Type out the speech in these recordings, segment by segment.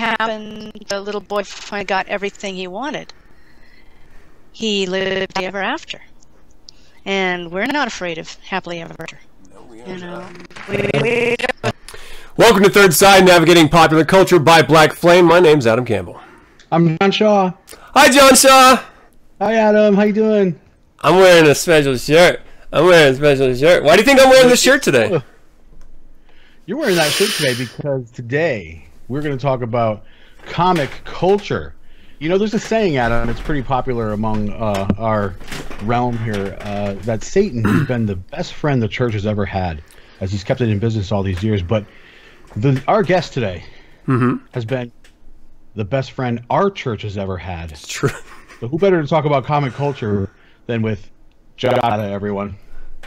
what happened? The little boy finally got everything he wanted. He lived ever after, and we're not afraid of happily ever after. You know, we, we Welcome to Third Side, navigating popular culture by Black Flame. My name's Adam Campbell. I'm John Shaw. Hi, John Shaw. Hi, Adam. How you doing? I'm wearing a special shirt. I'm wearing a special shirt. Why do you think I'm wearing this shirt today? You're wearing that shirt today because today we're going to talk about comic culture. You know, there's a saying, Adam. It's pretty popular among uh, our realm here uh, that Satan has been the best friend the church has ever had, as he's kept it in business all these years. But the, our guest today has been the best friend our church has ever had. It's true. So who better to talk about comic culture than with Jada, everyone?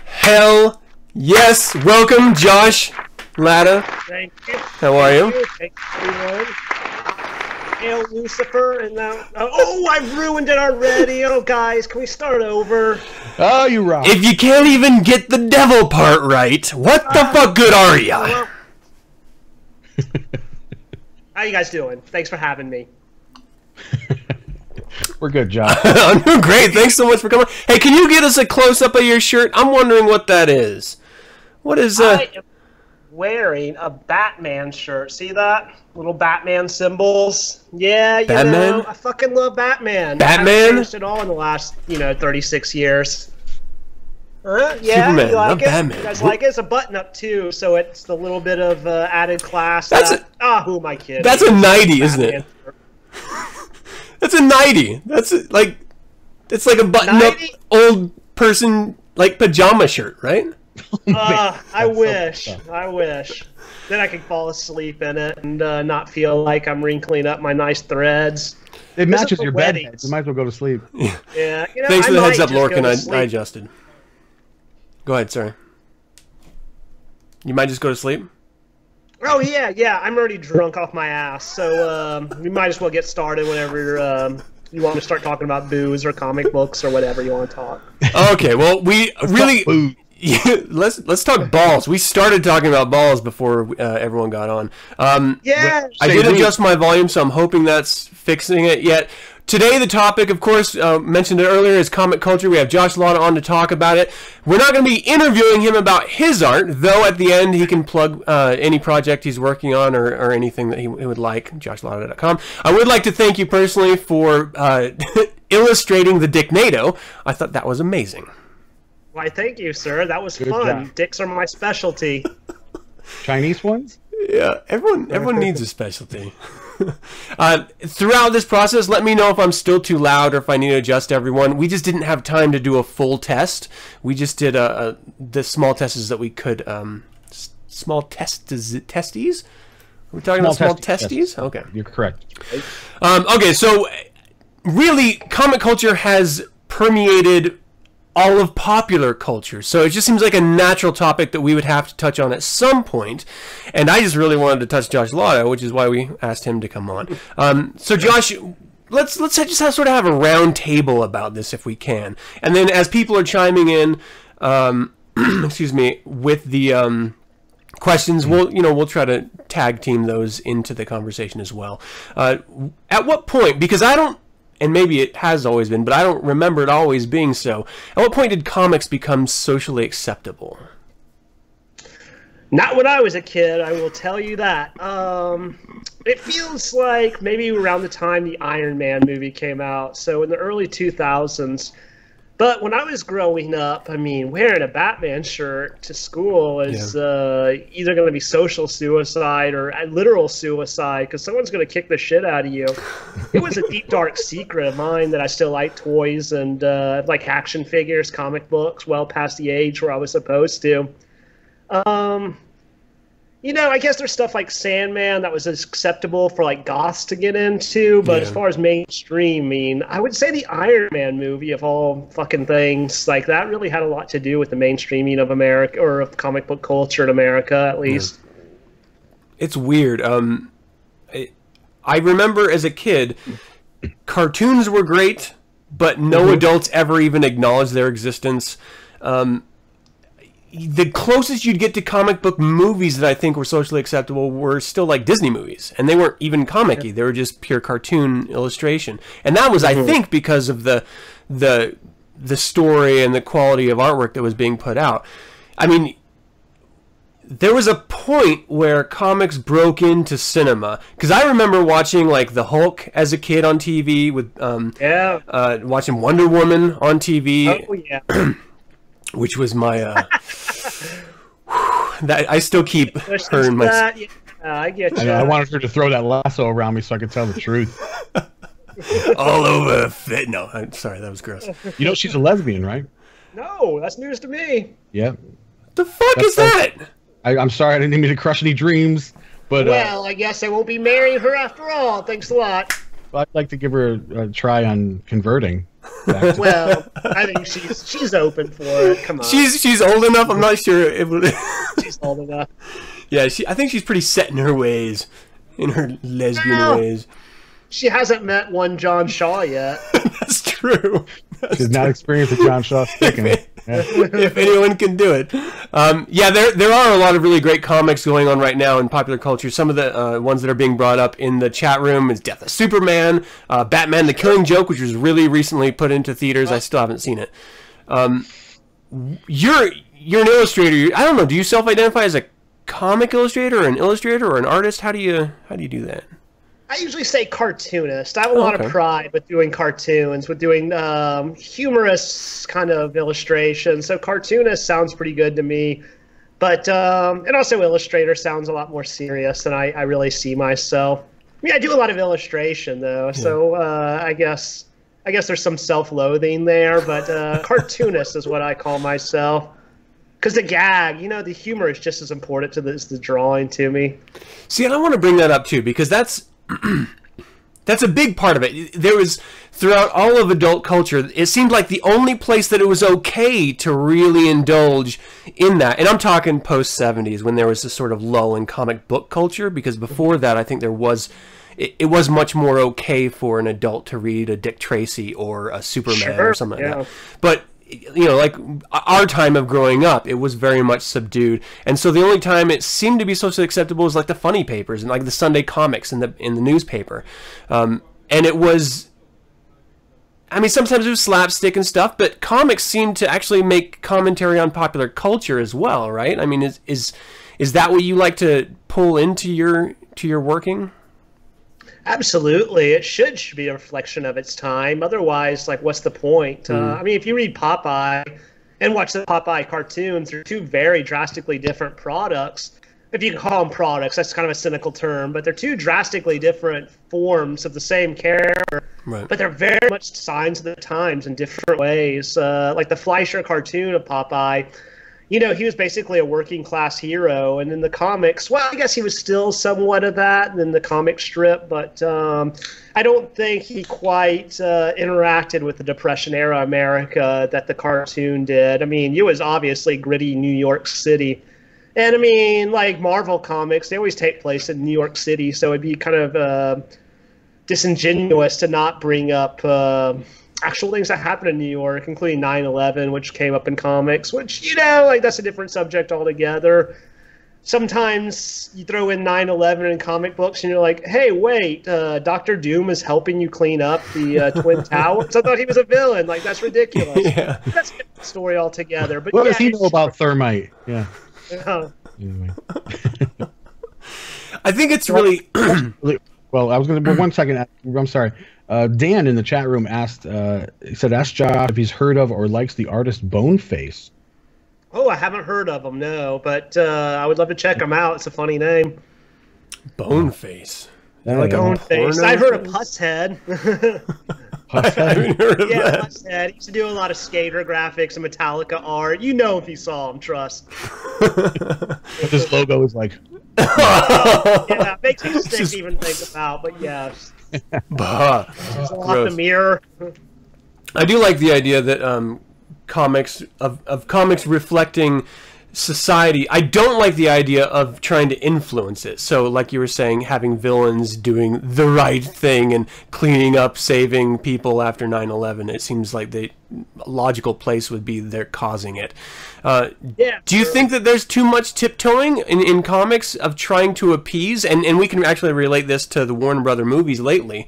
Hell yes. Welcome, Josh Latta. Thank you. How are you? Thank you, everyone. Hail Lucifer, and now oh, I've ruined it already. Oh, guys, can we start over? Oh, you rock. If you can't even get the devil part right, what the fuck good are ya? How you guys doing? Thanks for having me. We're good, John. I'm doing great. Thanks so much for coming. Hey, can you get us a close up of your shirt? I'm wondering what that is. What is uh? I am wearing a Batman shirt. See that? Little Batman symbols. Yeah, you Batman? know, I fucking love Batman. Batman? I it all in the last, you know, 36 years. Huh? Yeah, Superman, you like it? Batman. You guys like it? It's a button up too, so it's the little bit of uh, added class. That's that, a- ah, who am I kidding? That's a 90, isn't it? That's a 90. That's a, like, it's like a button up old person like pajama shirt, right? Uh, I That's so wish. I wish. Then I could fall asleep in it and uh, not feel like I'm wrinkling up my nice threads. It This matches your bed. weddings. You might as well go to sleep. Yeah, you know, Thanks I for the heads up, just Lorcan. to I. I adjusted. Go ahead, sorry. You might just go to sleep. Oh yeah, yeah. I'm already drunk off my ass, so um, we might as well get started whenever um, you want to start talking about booze or comic books or whatever you want to talk. Okay, well, we really Boo. let's let's talk balls. We started talking about balls before uh, everyone got on. Um, Yeah. I did adjust my volume, so I'm hoping that's fixing it yet. Today, the topic, of course, uh, mentioned it earlier, is comic culture. We have Josh Latta on to talk about it. We're not going to be interviewing him about his art, though at the end he can plug uh, any project he's working on or, or anything that he, he would like, joshlatta.com. I would like to thank you personally for uh, illustrating the Dick NATO. I thought that was amazing. Why, thank you, sir. That was Good fun. job. Dicks are my specialty. Chinese ones? Yeah, everyone everyone needs a specialty. uh, throughout this process, let me know if I'm still too loud or if I need to adjust everyone. We just didn't have time to do a full test. We just did a, uh, the small tests that we could. Um, s- small test testes. Are we talking Small about small testes, testes? yes. Okay. You're correct. Um, okay, so really, comic culture has permeated all of popular culture. So it just seems like a natural topic that we would have to touch on at some point. And I just really wanted to touch Josh Latta, which is why we asked him to come on. Um, so Josh, let's let's just have, sort of have a round table about this if we can. And then as people are chiming in, um, excuse me, with the um, questions we'll you know we'll try to tag team those into the conversation as well uh, at what point because i don't and maybe it has always been but i don't remember it always being so at what point did comics become socially acceptable Not when I was a kid, I will tell you that. Um, it feels like maybe around the time the Iron Man movie came out, so in the early 2000s. But when I was growing up, I mean, wearing a Batman shirt to school is uh, either going to be social suicide or uh, literal suicide because someone's going to kick the shit out of you. it was a deep, dark secret of mine that I still like toys and uh, like action figures, comic books, well past the age where I was supposed to. Um, you know, I guess there's stuff like Sandman that was acceptable for like goths to get into, but as far as mainstream, I mean, I would say the Iron Man movie of all fucking things, like that really had a lot to do with the mainstreaming of America or of comic book culture in America, at least. it's weird um I, I remember as a kid cartoons were great but no adults ever even acknowledged their existence. Um the closest you'd get to comic book movies that I think were socially acceptable were still like Disney movies, and they weren't even comic-y. They were just pure cartoon illustration, and that was, I think, because of the the the story and the quality of artwork that was being put out. I mean, there was a point where comics broke into cinema because I remember watching like the Hulk as a kid on TV with um, Yeah. uh, watching Wonder Woman on TV Oh yeah. which was my uh that I still keep Push her in my that. Yeah, I get you. know, I wanted her to throw that lasso around me so I could tell the truth. all over fit. No, I'm sorry, that was gross. You know she's a lesbian, right? No, that's news to me. Yeah. The fuck is that? I, I'm sorry I didn't mean to crush any dreams, but uh, Well, I guess I won't be marrying her after all. Thanks a lot. I'd like to give her a, a try on converting. Back to- Well, I think she's she's open for it. Come on, She's she's old enough. I'm not sure. It would, she's old enough. yeah, she. I think she's pretty set in her ways, in her lesbian Well. ways. She hasn't met one John Shaw yet. That's true. She's not experienced with John Shaw sticking. If anyone can do it. Um, yeah, there there are a lot of really great comics going on right now in popular culture. Some of the uh, ones that are being brought up in the chat room is Death of Superman, uh, Batman: The Killing Joke, which was really recently put into theaters. I still haven't seen it. Um, you're you're an illustrator. I don't know. Do you self-identify as a comic illustrator, or an illustrator, or an artist? How do you how do you do that? I usually say cartoonist. I have a lot okay. of pride with doing cartoons, with doing um, humorous kind of illustrations. So cartoonist sounds pretty good to me. But um, and also illustrator sounds a lot more serious than I, I really see myself. I mean, I do a lot of illustration though, so uh, I guess I guess there's some self-loathing there. But uh, cartoonist is what I call myself. Because the gag, you know, the humor is just as important to the, as the drawing to me. See, and I want to bring that up too because that's that's a big part of it. There was throughout all of adult culture, it seemed like the only place that it was okay to really indulge in that. And I'm talking post 70s when there was this sort of lull in comic book culture because before that I think there was it, it was much more okay for an adult to read a Dick Tracy or a Superman or Sure, something yeah. like that. But you know, like our time of growing up, it was very much subdued, and so the only time it seemed to be socially acceptable was like the funny papers and like the Sunday comics in the in the newspaper, um, and it was. I mean, sometimes it was slapstick and stuff, but comics seemed to actually make commentary on popular culture as well, right? I mean, is is is that what you like to pull into your to your working? Absolutely, it should, should be a reflection of its time. Otherwise, like, what's the point? Uh, I mean, if you read Popeye and watch the Popeye cartoons, they're two very drastically different products. If you can call them products, that's kind of a cynical term, but they're two drastically different forms of the same character. Right. But they're very much signs of the times in different ways. Uh, like the Fleischer cartoon of Popeye, you know, he was basically a working class hero, and in the comics, well, I guess he was still somewhat of that in the comic strip, but um, I don't think he quite uh, interacted with the Depression era America that the cartoon did. I mean, it was obviously gritty New York City. And I mean, like Marvel comics, they always take place in New York City, so it'd be kind of uh, disingenuous to not bring up uh, actual things that happened in New York, including 9 11, which came up in comics, which, you know, like that's a different subject altogether. Sometimes you throw in 9 11 in comic books and you're like, hey, wait, uh, Doctor Doom is helping you clean up the uh, Twin Towers? I thought he was a villain. Like, that's ridiculous. Yeah. That's a different story altogether. But What yeah, does he it's- know about thermite? Yeah. uh, Anyway. I think it's really Well, I was going to. One second. I'm sorry. Uh, Dan in the chat room asked. Uh, he said, "Ask Josh if he's heard of or likes the artist Boneface." Oh, I haven't heard of him, no, but uh, I would love to check him out. It's a funny name. Boneface. Yeah, Like. Boneface. I've heard of face? Pushead. I haven't heard of yeah, that. Pushead. He used to do a lot of skater graphics and Metallica art. You know if you saw him, trust. But this logo is like. Yeah, it makes me sick Just- to even think about, but yeah, Bah. there's a lot Gross. the mirror. I do like the idea that um, comics of, of comics reflecting society. I don't like the idea of trying to influence it. So, like you were saying, having villains doing the right thing and cleaning up, saving people after 9/11. It seems like the logical place would be they're causing it. Uh, Yeah. do you think that there's too much tiptoeing in, in comics of trying to appease? And, and we can actually relate this to the Warner Brother movies lately,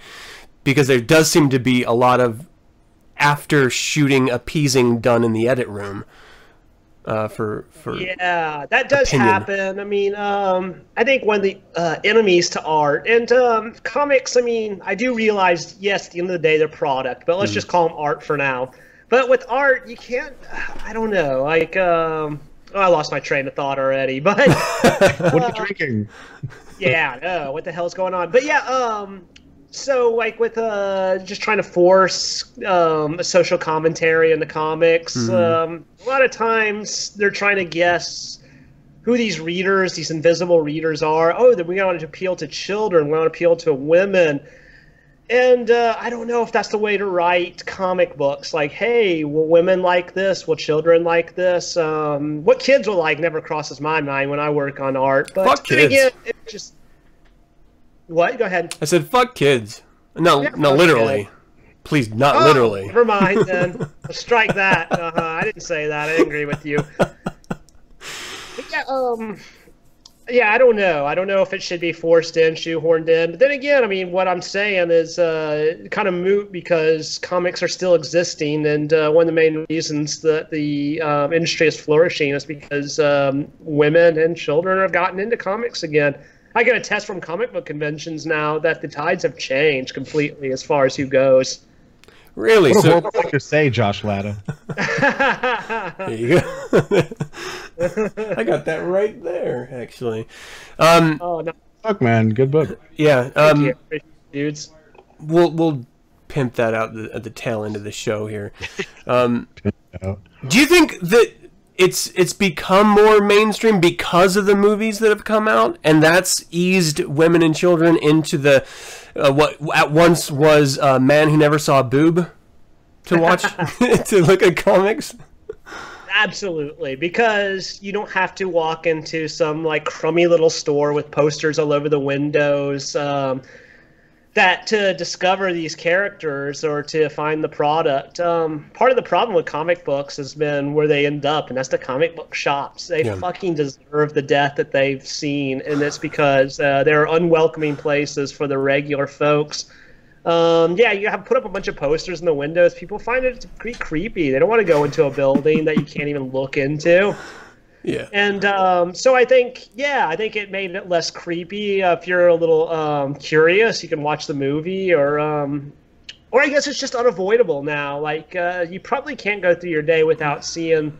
because there does seem to be a lot of after shooting appeasing done in the edit room. Uh, for for Yeah, that does opinion. happen. I mean, um, I think one of the uh, enemies to art and um, comics. I mean, I do realize, yes, at the end of the day, they're product, but let's Mm. just call them art for now. But with art, you can't. I don't know. Like, um, oh, I lost my train of thought already. But What are you drinking? yeah, no, what the hell's going on? But yeah, um, so like with uh, just trying to force um, a social commentary in the comics, um, a lot of times they're trying to guess who these readers, these invisible readers are. Oh, then we want to appeal to children, we want to appeal to women. And uh, I don't know if that's the way to write comic books. Like, hey, will women like this? Will children like this? Um, what kids will like never crosses my mind when I work on art. But Fuck kids. again, it just what? Go ahead. I said, "Fuck kids." No, Yeah, no, literally. Please, not Oh, literally. Never mind then. Strike that. Uh-huh. I didn't say that. I didn't agree with you. But yeah, um, yeah, I don't know. I don't know if it should be forced in, shoehorned in. But then again, I mean, what I'm saying is uh, kind of moot because comics are still existing, and uh, one of the main reasons that the um, industry is flourishing is because um, women and children have gotten into comics again. I can attest from comic book conventions now that the tides have changed completely as far as who goes. Really? What a So horrible thing to say, Josh Latta. there you go. I got that right there, actually. Um, oh no, Fuck, man, good book. yeah. Um, you, dudes. we'll we'll pimp that out the, at the tail end of the show here. Um, do you think that it's it's become more mainstream because of the movies that have come out, and that's eased women and children into the uh, what at once was a man who never saw a boob to watch to look at comics? Absolutely, because you don't have to walk into some like crummy little store with posters all over the windows. Um, that to discover these characters or to find the product. Um, part of the problem with comic books has been where they end up, and that's the comic book shops. They Yeah. fucking deserve the death that they've seen, and it's because uh, they're unwelcoming places for the regular folks. Um, yeah, you have put up a bunch of posters in the windows. People find it pretty creepy. They don't want to go into a building that you can't even look into. Yeah. And um, so I think, yeah, I think it made it less creepy. Uh, if you're a little um, curious, you can watch the movie, or um, or I guess it's just unavoidable now. Like uh, you probably can't go through your day without seeing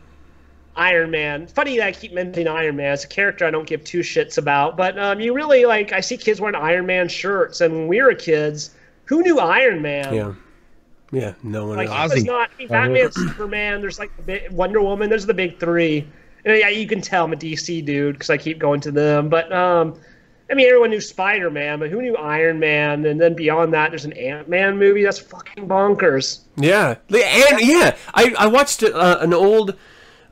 Iron Man. Funny that I keep mentioning Iron Man. It's a character I don't give two shits about, but um, you really like. I see kids wearing Iron Man shirts, and when we were kids, who knew Iron Man? Yeah. Yeah. No one Like else. he was not I mean, Batman, Superman. There's like Wonder Woman. There's the big three. And yeah, you can tell I'm a DC dude because I keep going to them. But um, I mean, everyone knew Spider Man, but who knew Iron Man? And then beyond that, there's an Ant Man movie. That's fucking bonkers. Yeah, The- and yeah, I I watched uh, an old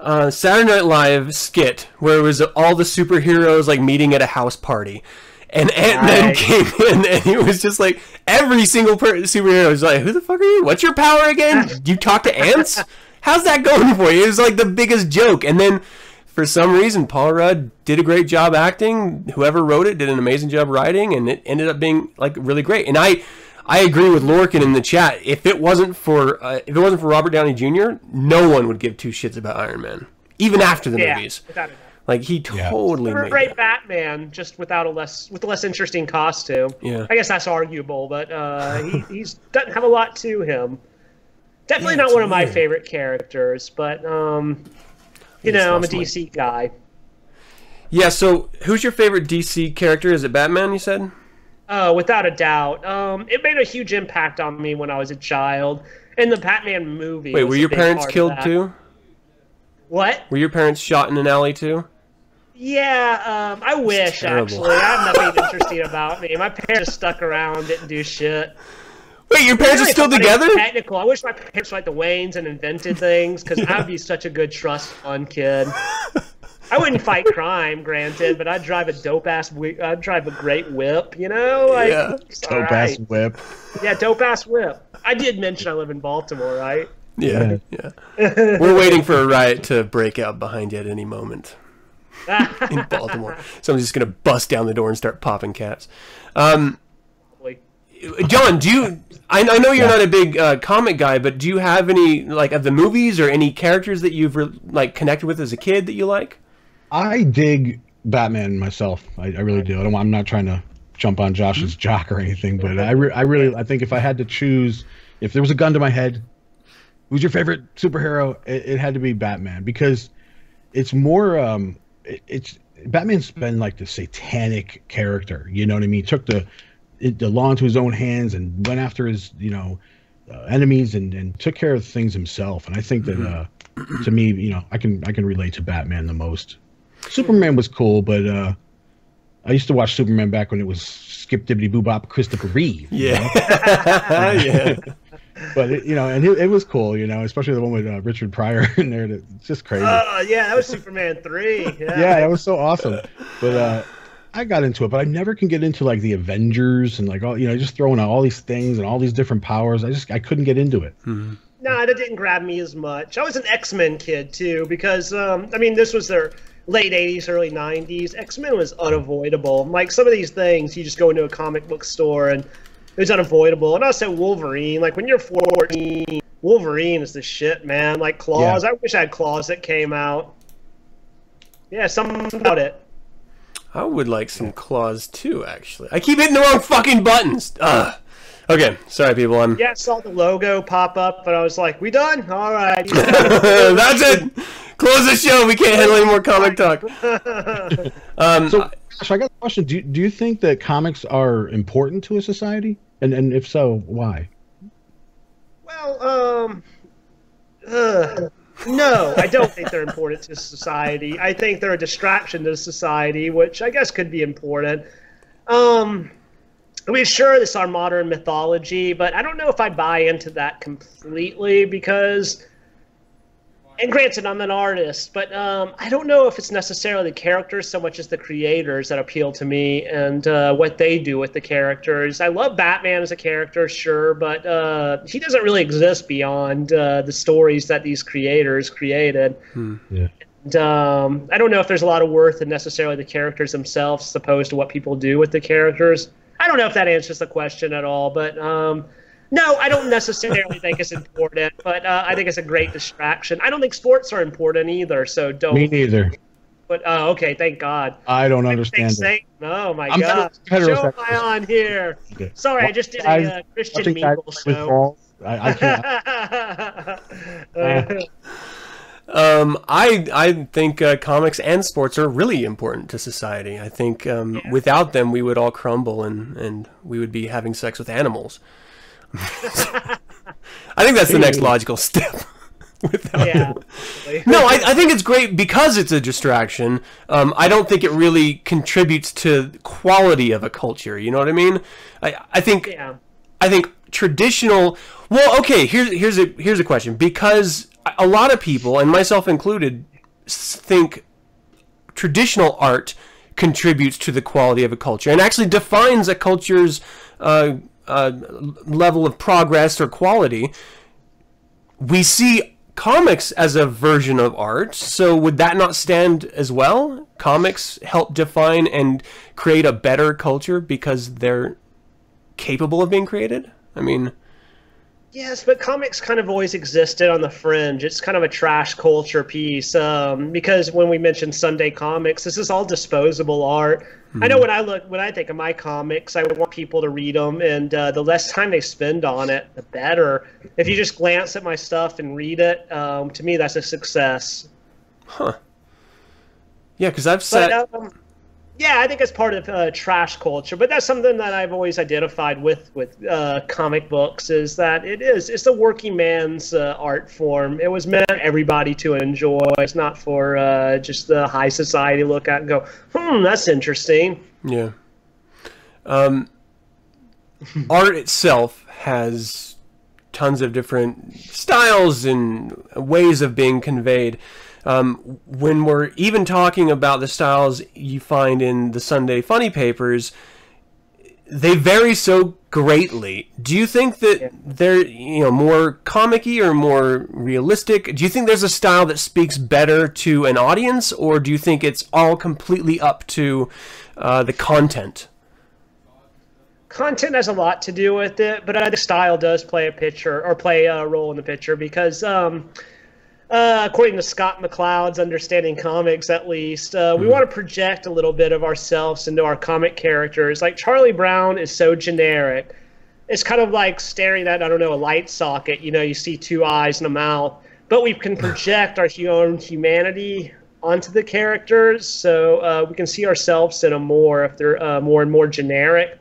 uh, Saturday Night Live skit where it was all the superheroes like meeting at a house party, and Ant Man Right. came in and he was just like every single per- superhero was like, "Who the fuck are you? What's your power again? Do you talk to ants? How's that going for you?" It was like the biggest joke, and then. For some reason, Paul Rudd did a great job acting. Whoever wrote it did an amazing job writing, and it ended up being like really great. And I, I agree with Lorcan in the chat. If it wasn't for uh, if it wasn't for Robert Downey Jr., no one would give two shits about Iron Man, even after the Yeah, movies. without. Like he Yeah. totally Or a made great it. Batman, just without a less with a less interesting costume. Yeah. I guess that's arguable, but uh, he he's doesn't have a lot to him. Definitely Yeah, not one of my favorite characters, but um, you know, I'm a DC guy. Yeah. So, who's your favorite DC character? Is it Batman? You said. Uh, without a doubt. Um, it made a huge impact on me when I was a child. And the Batman movie. Wait, were your parents killed too? What? Were your parents shot in an alley too? Yeah, um, I wish actually. I have nothing interesting about me. My parents just stuck around, didn't do shit. Wait, your parents are still together? Technical. I wish my parents were like the Waynes and invented things because I'd be such a good trust fund kid. I wouldn't fight crime, granted, but I'd drive a dope ass. whi- I'd drive a great whip. You know, like Yeah. it's all Dope ass whip. Yeah, dope ass whip. I did mention I live in Baltimore, right? Yeah, yeah. We're waiting for a riot to break out behind you at any moment in Baltimore. Someone's just gonna bust down the door and start popping cats. Um, Like, John, do you? I, I know you're not a big uh, comic guy, but do you have any like of the movies or any characters that you've re- like connected with as a kid that you like? I dig Batman myself. I, I really do. I don't, I'm not trying to jump on Josh's jock or anything, but I, re- I really, I think if I had to choose, if there was a gun to my head, who's your favorite superhero? It, it had to be Batman because it's more, um, it, it's Batman's been like the satanic character. You know what I mean? He took the it, the law into his own hands and went after his, you know, uh, enemies and, and took care of things himself. And I think that, uh, to me, you know, I can I can relate to Batman the most. Superman was cool, but uh, I used to watch Superman back when it was Skip Dibbity Boo Bop Christopher Reeve. you know? yeah. But it, you know, and it, it was cool, you know, especially the one with uh, Richard Pryor in there. that- It's just crazy. oh yeah, that was Superman three. Yeah, yeah, that was so awesome. But uh, I got into it, but I never can get into like the Avengers and like all you know, just throwing out all these things and all these different powers. I just I couldn't get into it. No, that didn't grab me as much. I was an X Men kid too, because um, I mean, this was their late '80s, early '90s. X Men was unavoidable. Like some of these things, you just go into a comic book store and it was unavoidable. And also Wolverine. Like when you're 14, Wolverine is the shit, man. Like claws. I wish I had claws that came out. Yeah, something about it. I would like some claws too. Actually, I keep hitting the wrong fucking buttons. Ugh. Okay, sorry, people. I'm. Yeah, I saw the logo pop up, but I was like, "We done? All right." That's it. Close the show. We can't handle any more comic talk. Um, So, Josh, I got a question. Do do you think that comics are important to a society? And and if so, why? Well, um, uh, no, I don't think they're important to society. I think they're a distraction to society, which I guess could be important. Um, I mean, sure, this is our modern mythology, but I don't know if I buy into that completely because. And granted, I'm an artist, but um, I don't know if it's necessarily the characters so much as the creators that appeal to me and uh, what they do with the characters. I love Batman as a character, sure, but uh, he doesn't really exist beyond uh, the stories that these creators created. Yeah. And, um, I don't know if there's a lot of worth in necessarily the characters themselves, as opposed to what people do with the characters. I don't know if that answers the question at all, but um, no, I don't necessarily think it's important. But uh, I think it's a great distraction. I don't think sports are important either. So don't. Me neither. But uh, okay, thank God. I don't understand it. Say, oh my I'm God! hetero- Show am heterosexual. I on here? Okay. Sorry, I just did a Guys, uh, Christian Watching guys Mingle with show. balls, I, I can't. Uh, Um, I I think uh, comics and sports are really important to society. I think um, without them, we would all crumble and and we would be having sex with animals. I think that's the next logical step. without yeah. them. No, I, I think it's great because it's a distraction. Um, I don't think it really contributes to the quality of a culture. You know what I mean? I I think yeah. I think traditional. Well, okay. Here's here's a here's a question because a lot of people, and myself included, think traditional art contributes to the quality of a culture and actually defines a culture's uh, uh, level of progress or quality. We see comics as a version of art, so would that not stand as well? Comics help define and create a better culture because they're capable of being created? I mean, Yes, but comics kind of always existed on the fringe. It's kind of a trash culture piece um, because when we mention Sunday comics, this is all disposable art. I know when I look, when I think of my comics, I want people to read them, and uh, the less time they spend on it, the better. If you just glance at my stuff and read it, um, to me, that's a success. Huh. Yeah, because I've said But um, yeah, I think it's part of uh, trash culture. But that's something that I've always identified with with uh, comic books is that it is it's the working man's uh, art form. It was meant everybody to enjoy. It's not for uh, just the high society look at and go, hmm, that's interesting. Yeah. Um, art itself has tons of different styles and ways of being conveyed. Um, when we're even talking about the styles you find in the Sunday funny papers, they vary so greatly. Do you think that they're you know more comicky or more realistic? Do you think there's a style that speaks better to an audience, or do you think it's all completely up to uh, the content? Content has a lot to do with it, but I think style does play a picture or play a role in the picture because. Um, uh, according to Scott McCloud's Understanding Comics, at least, uh, we mm. want to project a little bit of ourselves into our comic characters. Like Charlie Brown is so generic. It's kind of like staring at, I don't know, a light socket. You know, you see two eyes and a mouth, but we can project our own humanity onto the characters, so uh, we can see ourselves in them more if they're uh, more and more generic.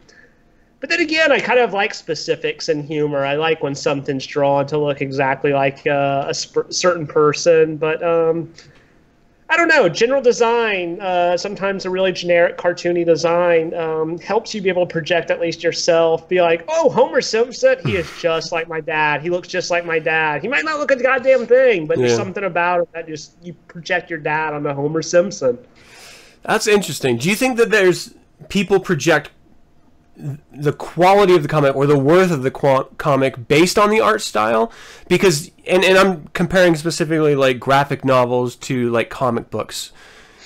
But then again, I kind of like specifics and humor. I like when something's drawn to look exactly like uh, a sp- certain person. But um, I don't know. General design, uh, sometimes a really generic, cartoony design, um, helps you be able to project at least yourself. Be like, oh, Homer Simpson, he is just like my dad. He looks just like my dad. He might not look a goddamn thing, but yeah. there's something about it that just you project your dad on onto Homer Simpson. That's interesting. Do you think that there's people project the quality of the comic or the worth of the comic based on the art style because and, and i'm comparing specifically like graphic novels to like comic books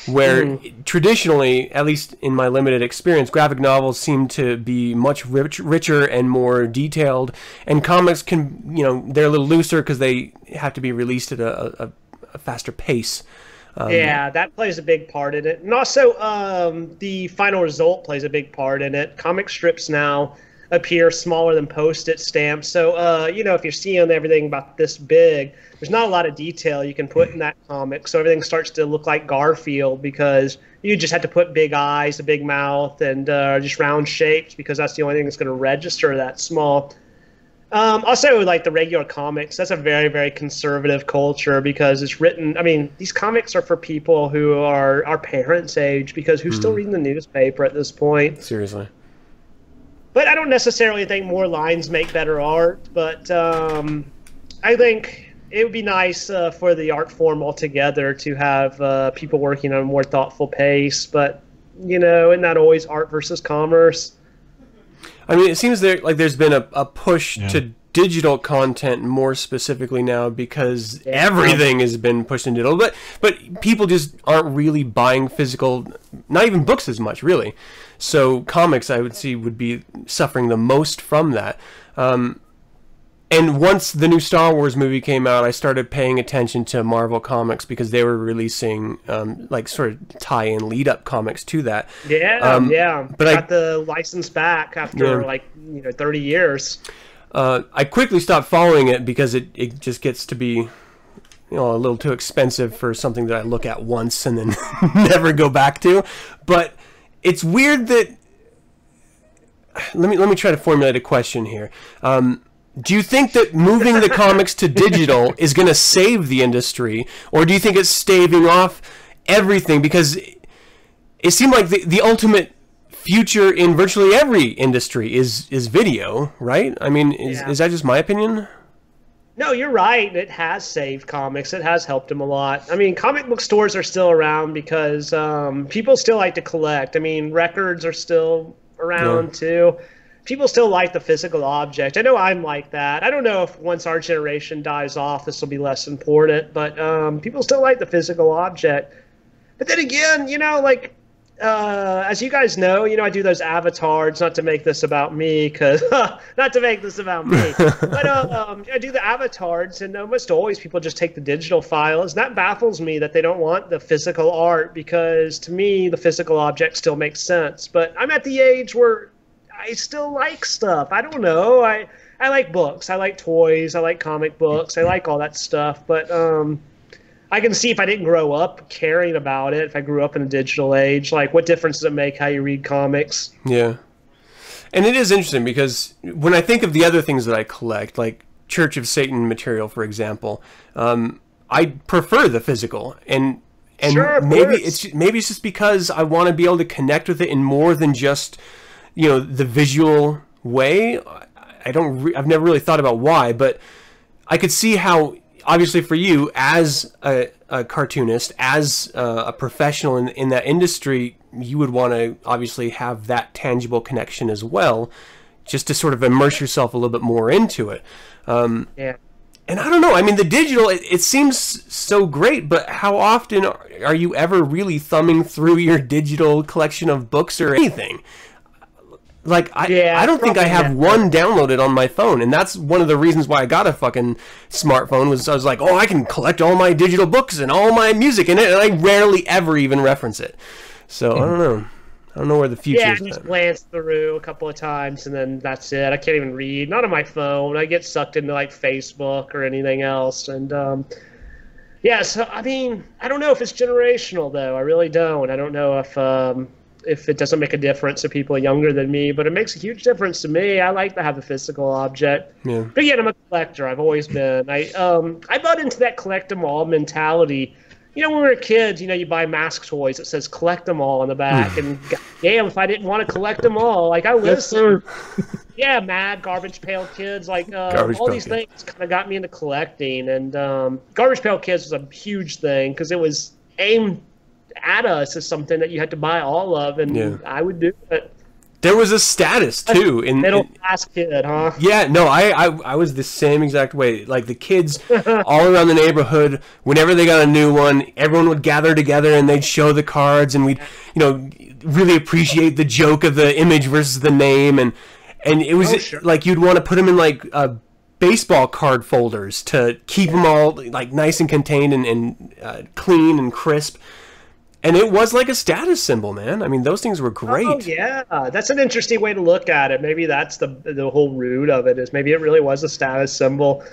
where mm. traditionally at least in my limited experience graphic novels seem to be much rich, richer and more detailed and comics can you know they're a little looser because they have to be released at a, a, a faster pace um, yeah, that plays a big part in it, and also um, the final result plays a big part in it. Comic strips now appear smaller than post-it stamps, so uh, you know if you're seeing everything about this big, there's not a lot of detail you can put in that comic, so everything starts to look like Garfield because you just have to put big eyes, a big mouth, and uh, just round shapes because that's the only thing that's going to register that small. Um, also, like the regular comics, that's a very, very conservative culture because it's written. I mean, these comics are for people who are our parents' age because who's mm. still hmm. reading the newspaper at this point? Seriously. But I don't necessarily think more lines make better art. But um, I think it would be nice uh, for the art form altogether to have uh, people working on a more thoughtful pace. But you know, isn't that always art versus commerce? I mean, it seems there like there's been a, a push yeah. to digital content more specifically now because everything has been pushed into digital. But but people just aren't really buying physical, not even books as much, really. So comics, I would see, would be suffering the most from that. Um, and once the new Star Wars movie came out, I started paying attention to Marvel Comics because they were releasing um, like sort of tie-in lead-up comics to that. Yeah, um, yeah. But got I got the license back after yeah. like you know thirty years. Uh, I quickly stopped following it because it, it just gets to be you know a little too expensive for something that I look at once and then never go back to. But it's weird that let me let me try to formulate a question here. Um, do you think that moving the comics to digital is going to save the industry, or do you think it's staving off everything? Because it seemed like the, the ultimate future in virtually every industry is is video, right? I mean, is, yeah. is that just my opinion? No, you're right. It has saved comics. It has helped them a lot. I mean, comic book stores are still around because um, people still like to collect. I mean, records are still around yeah. too people still like the physical object. I know I'm like that. I don't know if once our generation dies off, this will be less important, but um, people still like the physical object. But then again, you know, like uh, as you guys know, you know, I do those avatars, not to make this about me, because not to make this about me, but uh, um, I do the avatars, and almost always people just take the digital files. And that baffles me that they don't want the physical art, because to me, the physical object still makes sense. But I'm at the age where I still like stuff. I don't know. I I like books. I like toys. I like comic books. I like all that stuff. But um, I can see if I didn't grow up caring about it, if I grew up in a digital age, like what difference does it make how you read comics? Yeah. And it is interesting because when I think of the other things that I collect, like Church of Satan material, for example, um, I prefer the physical. And and sure, maybe it's maybe it's just because I want to be able to connect with it in more than just you know the visual way. I don't. Re- I've never really thought about why, but I could see how obviously for you as a, a cartoonist, as uh, a professional in, in that industry, you would want to obviously have that tangible connection as well, just to sort of immerse yourself a little bit more into it. Um, Yeah. and I don't know. I mean, the digital, it, it seems so great, but how often are, are you ever really thumbing through your digital collection of books or anything? Like, I, Yeah, I don't think I have one downloaded on my phone, and that's one of the reasons why I got a fucking smartphone. Was I was like, oh, I can collect all my digital books and all my music in it, and I rarely ever even reference it. So I don't know. I don't know where the future Yeah, I is. just at. glance through a couple of times and then that's it. I can't even read. Not on my phone. I get sucked into like Facebook or anything else. And um, yeah, so I mean, I don't know if it's generational though. I really don't. I don't know if um, if it doesn't make a difference to people younger than me, but it makes a huge difference to me. I like to have a physical object. Yeah. But again, I'm a collector. I've always been. I um I bought into that collect them all mentality. You know, when we were kids, you know, you buy mask toys. that says "collect them all" on the back, and damn, if I didn't want to collect them all, like I Yes, sir. yeah, mad garbage pail kids, like uh, all these Kids. things, kind of got me into collecting. And um, garbage pail kids was a huge thing because it was aimed at us as something that you had to buy all of, and Yeah. I would do it. There was a status too in, Middle class kid, huh? Yeah, no, I, I I was the same exact way. Like the kids all around the neighborhood, whenever they got a new one, everyone would gather together and they'd show the cards, and we'd you know really appreciate the joke of the image versus the name, and and it was Oh, sure. like you'd want to put them in like uh, baseball card folders to keep them all like nice and contained and, and uh, clean and crisp. And it was like a status symbol, man. I mean, those things were oh, great. Oh yeah, that's an interesting way to look at it. Maybe that's the the whole root of it. Is maybe it really was a status symbol.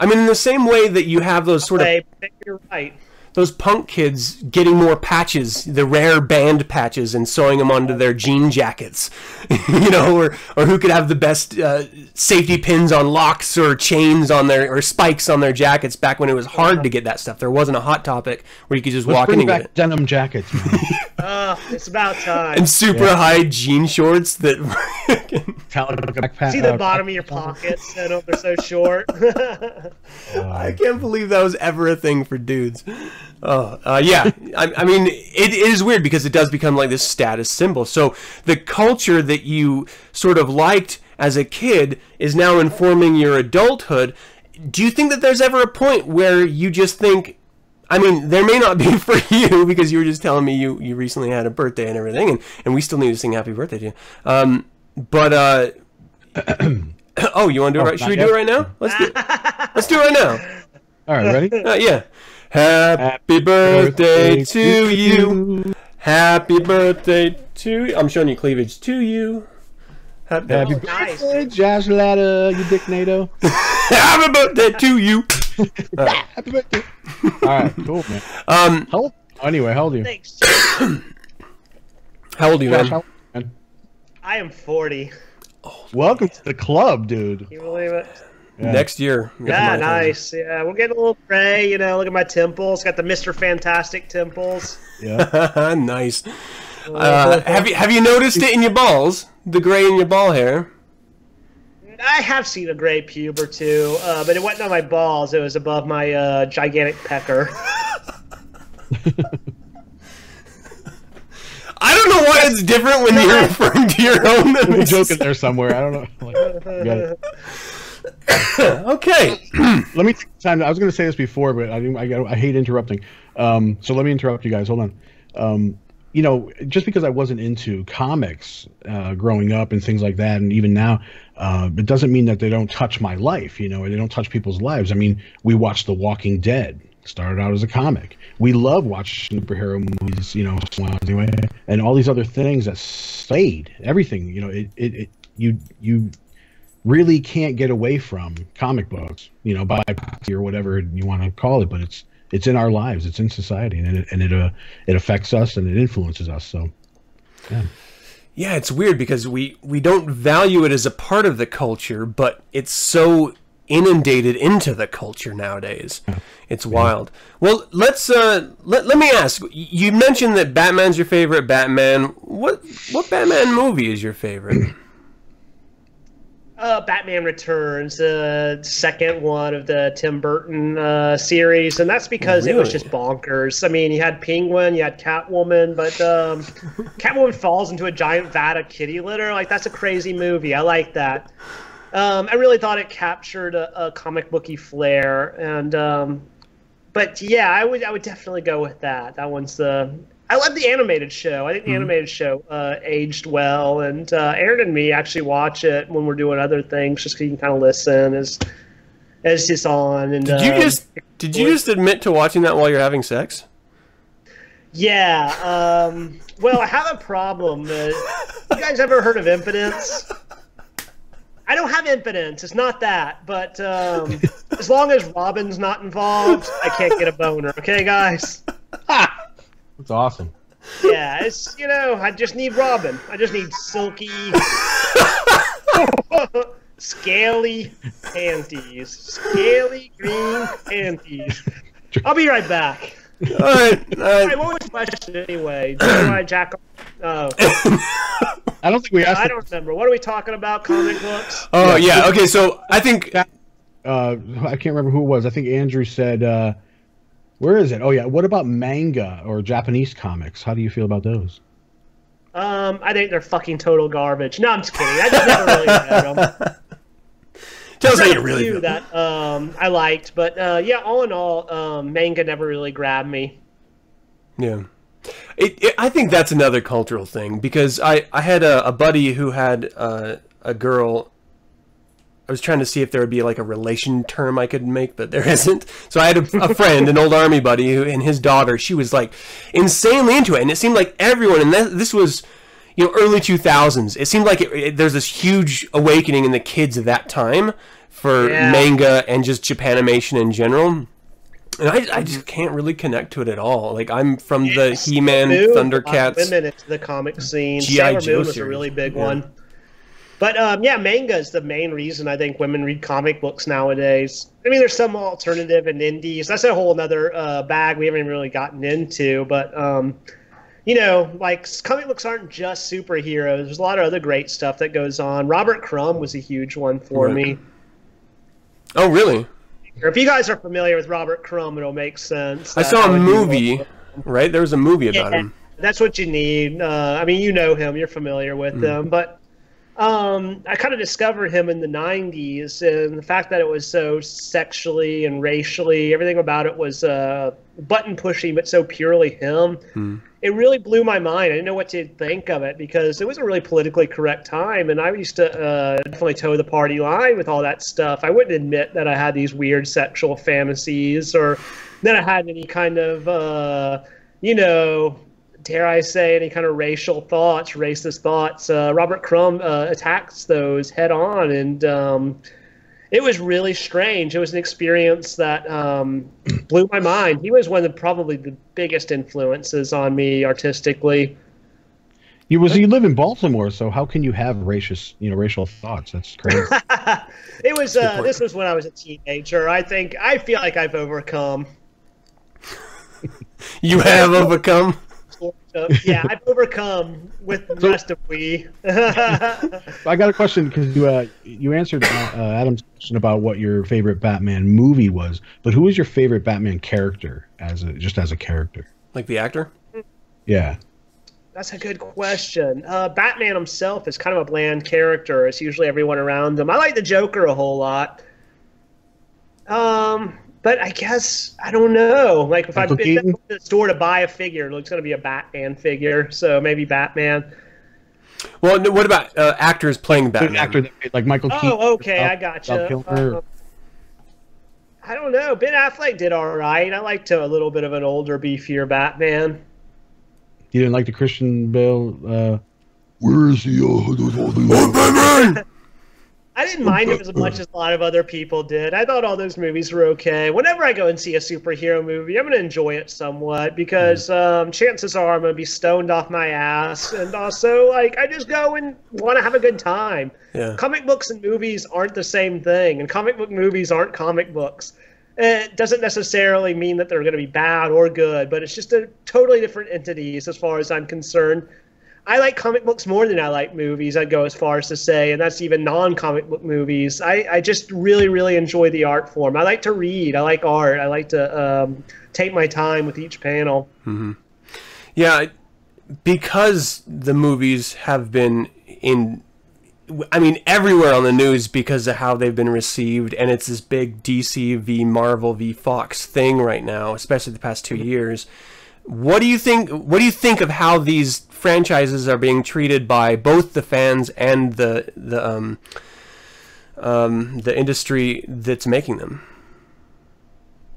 I mean, in the same way that you have those sort of you're right. Those punk kids getting more patches, the rare band patches, and sewing them onto their jean jackets, you know, or or who could have the best uh, safety pins on locks or chains on their or spikes on their jackets back when it was hard to get that stuff. There wasn't a hot topic where you could just Let's walk in bring and get back it. denim jackets, man. Uh, it's about time. And super high jean shorts that. Metallica backpack- See the uh, bottom of your pockets, and they're so short. I can't believe that was ever a thing for dudes. Oh, uh, yeah. I, I mean, it, it is weird because it does become like this status symbol. So the culture that you sort of liked as a kid is now informing your adulthood. Do you think that there's ever a point where you just think, I mean, there may not be for you because you were just telling me you, you recently had a birthday and everything, and, and we still need to sing happy birthday to you. Um, but, uh, oh, you want to do it right? Should we not do it right now? Let's do, let's do it right now. All right, ready? Uh, yeah. Happy birthday to you. Happy birthday to you. I'm showing you cleavage to you. Happy, Happy Oh, nice. birthday, Josh Latta, you dick NATO. happy birthday to you. Happy birthday. All right, cool, man. Um, How old? Anyway, how old are you? Thanks. how old are you, Josh, man? how old are you, man? I am 40. Welcome to the club, dude. Can you believe it? Yeah. Next year. Yeah, nice. Yeah, we're getting a little gray. You know, look at my temples. Got the Mr. Fantastic temples. Yeah. nice. Uh, have you have you noticed it in your balls? The gray in your ball hair. I have seen a gray pube or two, uh, but it wasn't on my balls. It was above my uh, gigantic pecker. I don't know why it's different when you're referring to your own. I'm joking there somewhere. I don't know. Like, got it. okay. Let me time. I was going to say this before, but I. I, I hate interrupting. Um, so let me interrupt you guys. Hold on. Um, you know, just because I wasn't into comics uh, growing up and things like that, and even now, uh, it doesn't mean that they don't touch my life. You know, they don't touch people's lives. I mean, we watched The Walking Dead. Started out as a comic. We love watching superhero movies. You know, anyway, and all these other things that stayed. Everything. You know, it, it, it you you really can't get away from comic books, you know, by or whatever you want to call it, but it's it's in our lives, it's in society, and it and it uh, it affects us and it influences us. So, Yeah, it's weird because we we don't value it as a part of the culture, but it's so inundated into the culture nowadays. It's wild. Well, let's uh let, let me ask. You mentioned that Batman's your favorite Batman. What what Batman movie is your favorite? uh, Batman Returns, the uh, second one of the Tim Burton uh, series, and that's because really? it was just bonkers. I mean, you had Penguin, you had Catwoman, but um, Catwoman falls into a giant vat of kitty litter. Like that's a crazy movie. I like that. Um, I really thought it captured a, a comic booky flair, and um, but yeah, I would I would definitely go with that. That one's the I love the animated show. I think the mm-hmm. animated show uh, aged well, and uh, Aaron and me actually watch it when we're doing other things, just so you can kind of listen as as it's on. And did you um, just did you just admit to watching that while you're having sex? Yeah. Um, well, I have a problem. Uh, you guys ever heard of impotence? I don't have impotence. It's not that. But um, as long as Robin's not involved, I can't get a boner. Okay, guys. That's awesome. Yeah, it's you know, I just need Robin. I just need silky, scaly panties, scaly green panties. I'll be right back. All right. All right. what was the question anyway? Do I jack off? Oh. I don't think we asked. I don't remember. What are we talking about? Comic books? Oh yeah. Okay. So I think. Uh, I can't remember who it was. I think Andrew said. Uh, where is it? Oh yeah. What about manga or Japanese comics? How do you feel about those? Um, I think they're fucking total garbage. No, I'm just kidding. I just never really read them. Tell us how you really feel. that um, I liked, but uh, yeah, all in all, um, manga never really grabbed me. Yeah. It, it, I think that's another cultural thing because I, I had a, a buddy who had uh, a girl I was trying to see if there would be like a relation term I could make, but there isn't. So I had a, a friend, an old army buddy, who and his daughter. She was like insanely into it, and it seemed like everyone. And that, this was, you know, early two thousands. It seemed like it, it, there's this huge awakening in the kids of that time for yeah. manga and just Japanimation in general. And I, I just mm-hmm. can't really connect to it at all. Like I'm from the He-Man, Thundercats, women into the comic scene. GI Joe was a really big yeah. one. But um, yeah, manga is the main reason I think women read comic books nowadays. I mean, there's some alternative and indies. That's a whole other uh, bag we haven't really gotten into. But um, you know, like comic books aren't just superheroes. There's a lot of other great stuff that goes on. Robert Crumb was a huge one for right. me. Oh, really? If you guys are familiar with Robert Crumb, it'll make sense. I saw a movie, right? There was a movie about yeah, him. That's what you need. Uh, I mean, you know him. You're familiar with mm. him, but um, I kind of discovered him in the 90s, and the fact that it was so sexually and racially, everything about it was uh, button pushing, but so purely him. Hmm. It really blew my mind. I didn't know what to think of it because it was a really politically correct time, and I used to uh, definitely toe the party line with all that stuff. I wouldn't admit that I had these weird sexual fantasies or that I had any kind of, uh, you know, dare I say, any kind of racial thoughts, racist thoughts. Uh, Robert Crumb uh, attacks those head on, and um, it was really strange. It was an experience that um, blew my mind. He was one of the, probably the biggest influences on me artistically. You was you live in Baltimore, so how can you have racist, you know, racial thoughts? That's crazy. it was. Uh, this was when I was a teenager. I think I feel like I've overcome. you have overcome. So yeah, I've overcome with the so, rest of we. I got a question because you uh, you answered uh, uh, Adam's question about what your favorite Batman movie was, but who is your favorite Batman character as a just as a character? Like the actor? Yeah. That's a good question. Uh, Batman himself is kind of a bland character. It's usually everyone around him. I like the Joker a whole lot. Um, but I guess I don't know. Like if I've been to the store to buy a figure, it's going to be a Batman figure, so maybe Batman. Well, what about uh, actors playing Batman? Actor like Michael. Keaton. Oh, Keaton, okay, I gotcha. Uh, I don't know. Ben Affleck did all right. I liked a little bit of an older, beefier Batman. You didn't like the Christian Bale. Uh, Where is he? Uh, Batman! I didn't mind him as much as a lot of other people did. I thought all those movies were okay. Whenever I go and see a superhero movie, I'm going to enjoy it somewhat because hmm. um, chances are I'm going to be stoned off my ass, and also like I just go and want to have a good time. Yeah. Comic books and movies aren't the same thing, and comic book movies aren't comic books. It doesn't necessarily mean that they're going to be bad or good, but it's just a totally different entities as far as I'm concerned. I like comic books more than I like movies. I'd go as far as to say, and that's even non-comic book movies. I, I just really, really enjoy the art form. I like to read. I like art. I like to um, take my time with each panel. Mm-hmm. Yeah, because the movies have been in I mean, everywhere on the news because of how they've been received, and it's this big DC v Marvel v Fox thing right now, especially the past two years. What do you think? What do you think of how these franchises are being treated by both the fans and the the um, um, the industry that's making them?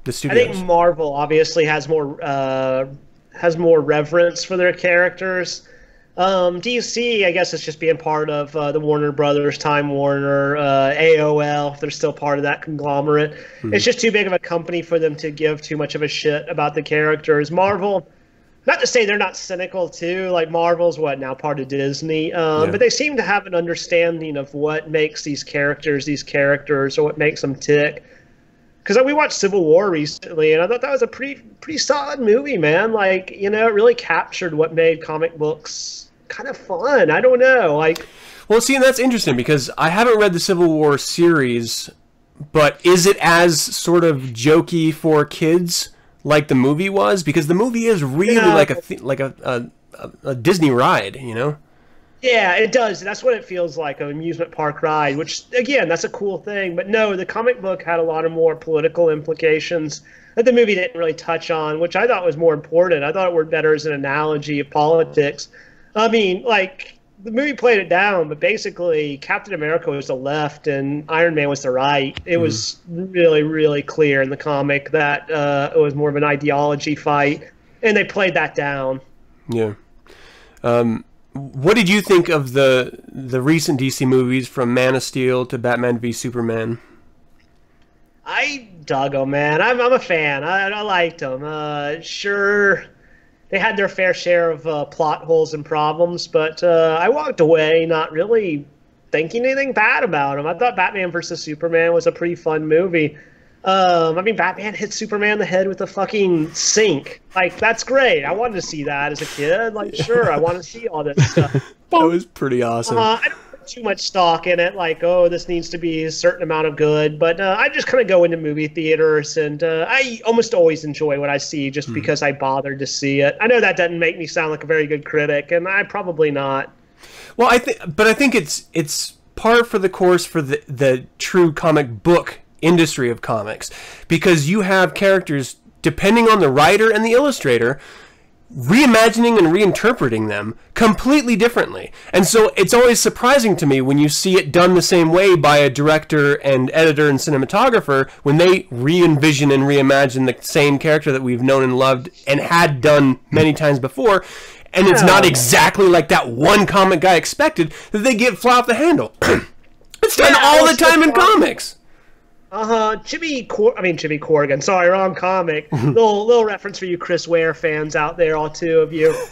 The studios. I think Marvel obviously has more uh, has more reverence for their characters. Um, DC, I guess, it's just being part of uh, the Warner Brothers, Time Warner, uh, AOL. If they're still part of that conglomerate, mm-hmm. it's just too big of a company for them to give too much of a shit about the characters. Marvel, not to say they're not cynical too. Like Marvel's what now part of Disney, um, yeah. but they seem to have an understanding of what makes these characters these characters, or what makes them tick because uh, we watched Civil War recently, and I thought that was a pretty pretty solid movie, man. Like you know, it really captured what made comic books kind of fun. I don't know, like. Well, see, and that's interesting because I haven't read the Civil War series, but is it as sort of jokey for kids like the movie was? Because the movie is really yeah. like a like a, a, a Disney ride, you know. Yeah, it does. That's what it feels like an amusement park ride, which again, that's a cool thing. But no, the comic book had a lot of more political implications that the movie didn't really touch on, which I thought was more important. I thought it worked better as an analogy of politics. I mean, like the movie played it down, but basically Captain America was the left and Iron Man was the right. It mm. was really, really clear in the comic that uh, it was more of an ideology fight, and they played that down. Yeah. Um, what did you think of the the recent DC movies from Man of Steel to Batman v Superman? I dug them, man. I'm, I'm a fan. I, I liked them. Uh, sure, they had their fair share of uh, plot holes and problems, but uh, I walked away not really thinking anything bad about them. I thought Batman versus Superman was a pretty fun movie. Um, I mean, Batman hit Superman in the head with a fucking sink. Like, that's great. I wanted to see that as a kid. Like, sure, I want to see all this stuff. that was pretty awesome. Uh, I don't put too much stock in it, like, oh, this needs to be a certain amount of good. But uh, I just kind of go into movie theaters, and uh, I almost always enjoy what I see just mm. because I bothered to see it. I know that doesn't make me sound like a very good critic, and I probably not. Well, I think, but I think it's it's par for the course for the the true comic book industry of comics because you have characters depending on the writer and the illustrator reimagining and reinterpreting them completely differently. And so it's always surprising to me when you see it done the same way by a director and editor and cinematographer when they re-envision and reimagine the same character that we've known and loved and had done many times before. And it's not exactly like that one comic guy expected that they get fly off the handle. it's done yeah, all the time in comics. Uh huh. Jimmy, Cor- I mean Jimmy Corrigan. Sorry, wrong comic. little little reference for you Chris Ware fans out there, all two of you.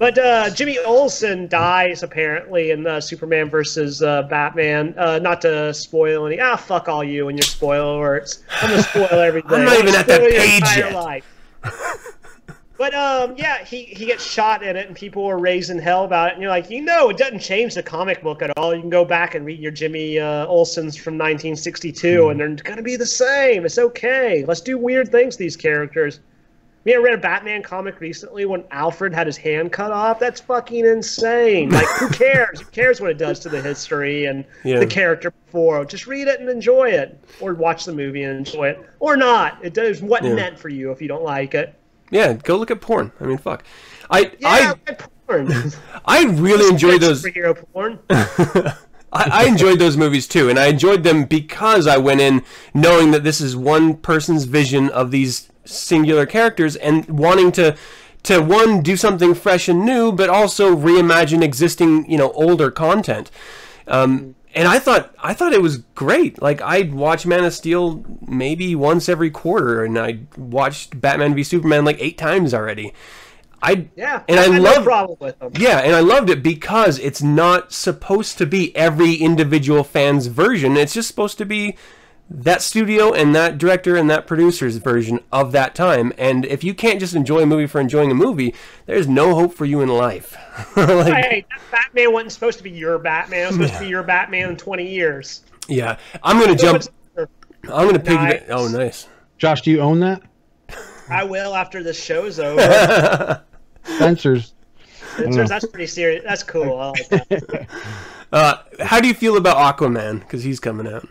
But uh, Jimmy Olsen dies apparently in uh, Superman versus uh, Batman. Uh, not to spoil any. Ah, fuck all you and your spoiler alerts. I'm gonna spoil everything. I'm not even at that page yet. But um, yeah, he, he gets shot in it, and people are raising hell about it. And you're like, you know, it doesn't change the comic book at all. You can go back and read your Jimmy uh, Olsen's from 1962, mm. and they're gonna be the same. It's okay. Let's do weird things these characters. Me, I read a Batman comic recently when Alfred had his hand cut off. That's fucking insane. Like, who cares? who cares what it does to the history and yeah. the character before? Just read it and enjoy it, or watch the movie and enjoy it, or not. It does what yeah. meant for you if you don't like it. Yeah, go look at porn. I mean, fuck. I yeah, I porn. I really enjoyed those superhero porn. I, I enjoyed those movies too, and I enjoyed them because I went in knowing that this is one person's vision of these singular characters and wanting to to one do something fresh and new, but also reimagine existing, you know, older content. Um, and I thought I thought it was great. Like I'd watch Man of Steel maybe once every quarter, and I watched Batman v Superman like eight times already. I yeah, and I, I love no with them. Yeah, and I loved it because it's not supposed to be every individual fan's version. It's just supposed to be that studio and that director and that producer's version of that time. And if you can't just enjoy a movie for enjoying a movie, there's no hope for you in life. like, hey, that Batman wasn't supposed to be your Batman. It was supposed to be your Batman in 20 years. Yeah, I'm gonna jump. I'm gonna pick. Nice. Oh, nice. Josh, do you own that? I will after the show's over. Spencer's. Spencer's. That's pretty serious. That's cool. I like that. Uh, how do you feel about Aquaman? Because he's coming out.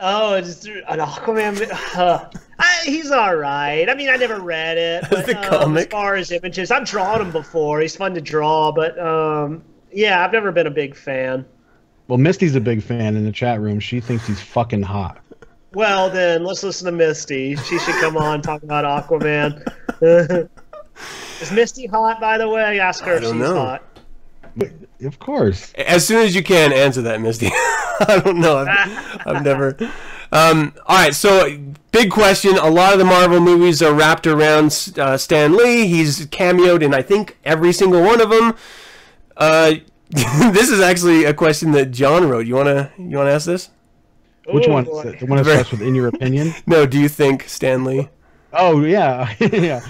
Oh, it's an Aquaman. Uh, I, he's all right. I mean, I never read it. But, the um, comic. As far as images, I've drawn him before. He's fun to draw, but um, yeah, I've never been a big fan. Well, Misty's a big fan in the chat room. She thinks he's fucking hot. Well, then let's listen to Misty. She should come on talk about Aquaman. Is Misty hot, by the way? Ask her if she's know. hot. Of course. As soon as you can, answer that, Misty. I don't know. I've, I've never. Um, all right, so big question. A lot of the Marvel movies are wrapped around uh, Stan Lee. He's cameoed in, I think, every single one of them. Uh, this is actually a question that John wrote. You wanna you wanna ask this? Which Ooh, one? boy. The one that starts with "in your opinion." No. Do you think Stan Lee? Oh yeah, yeah.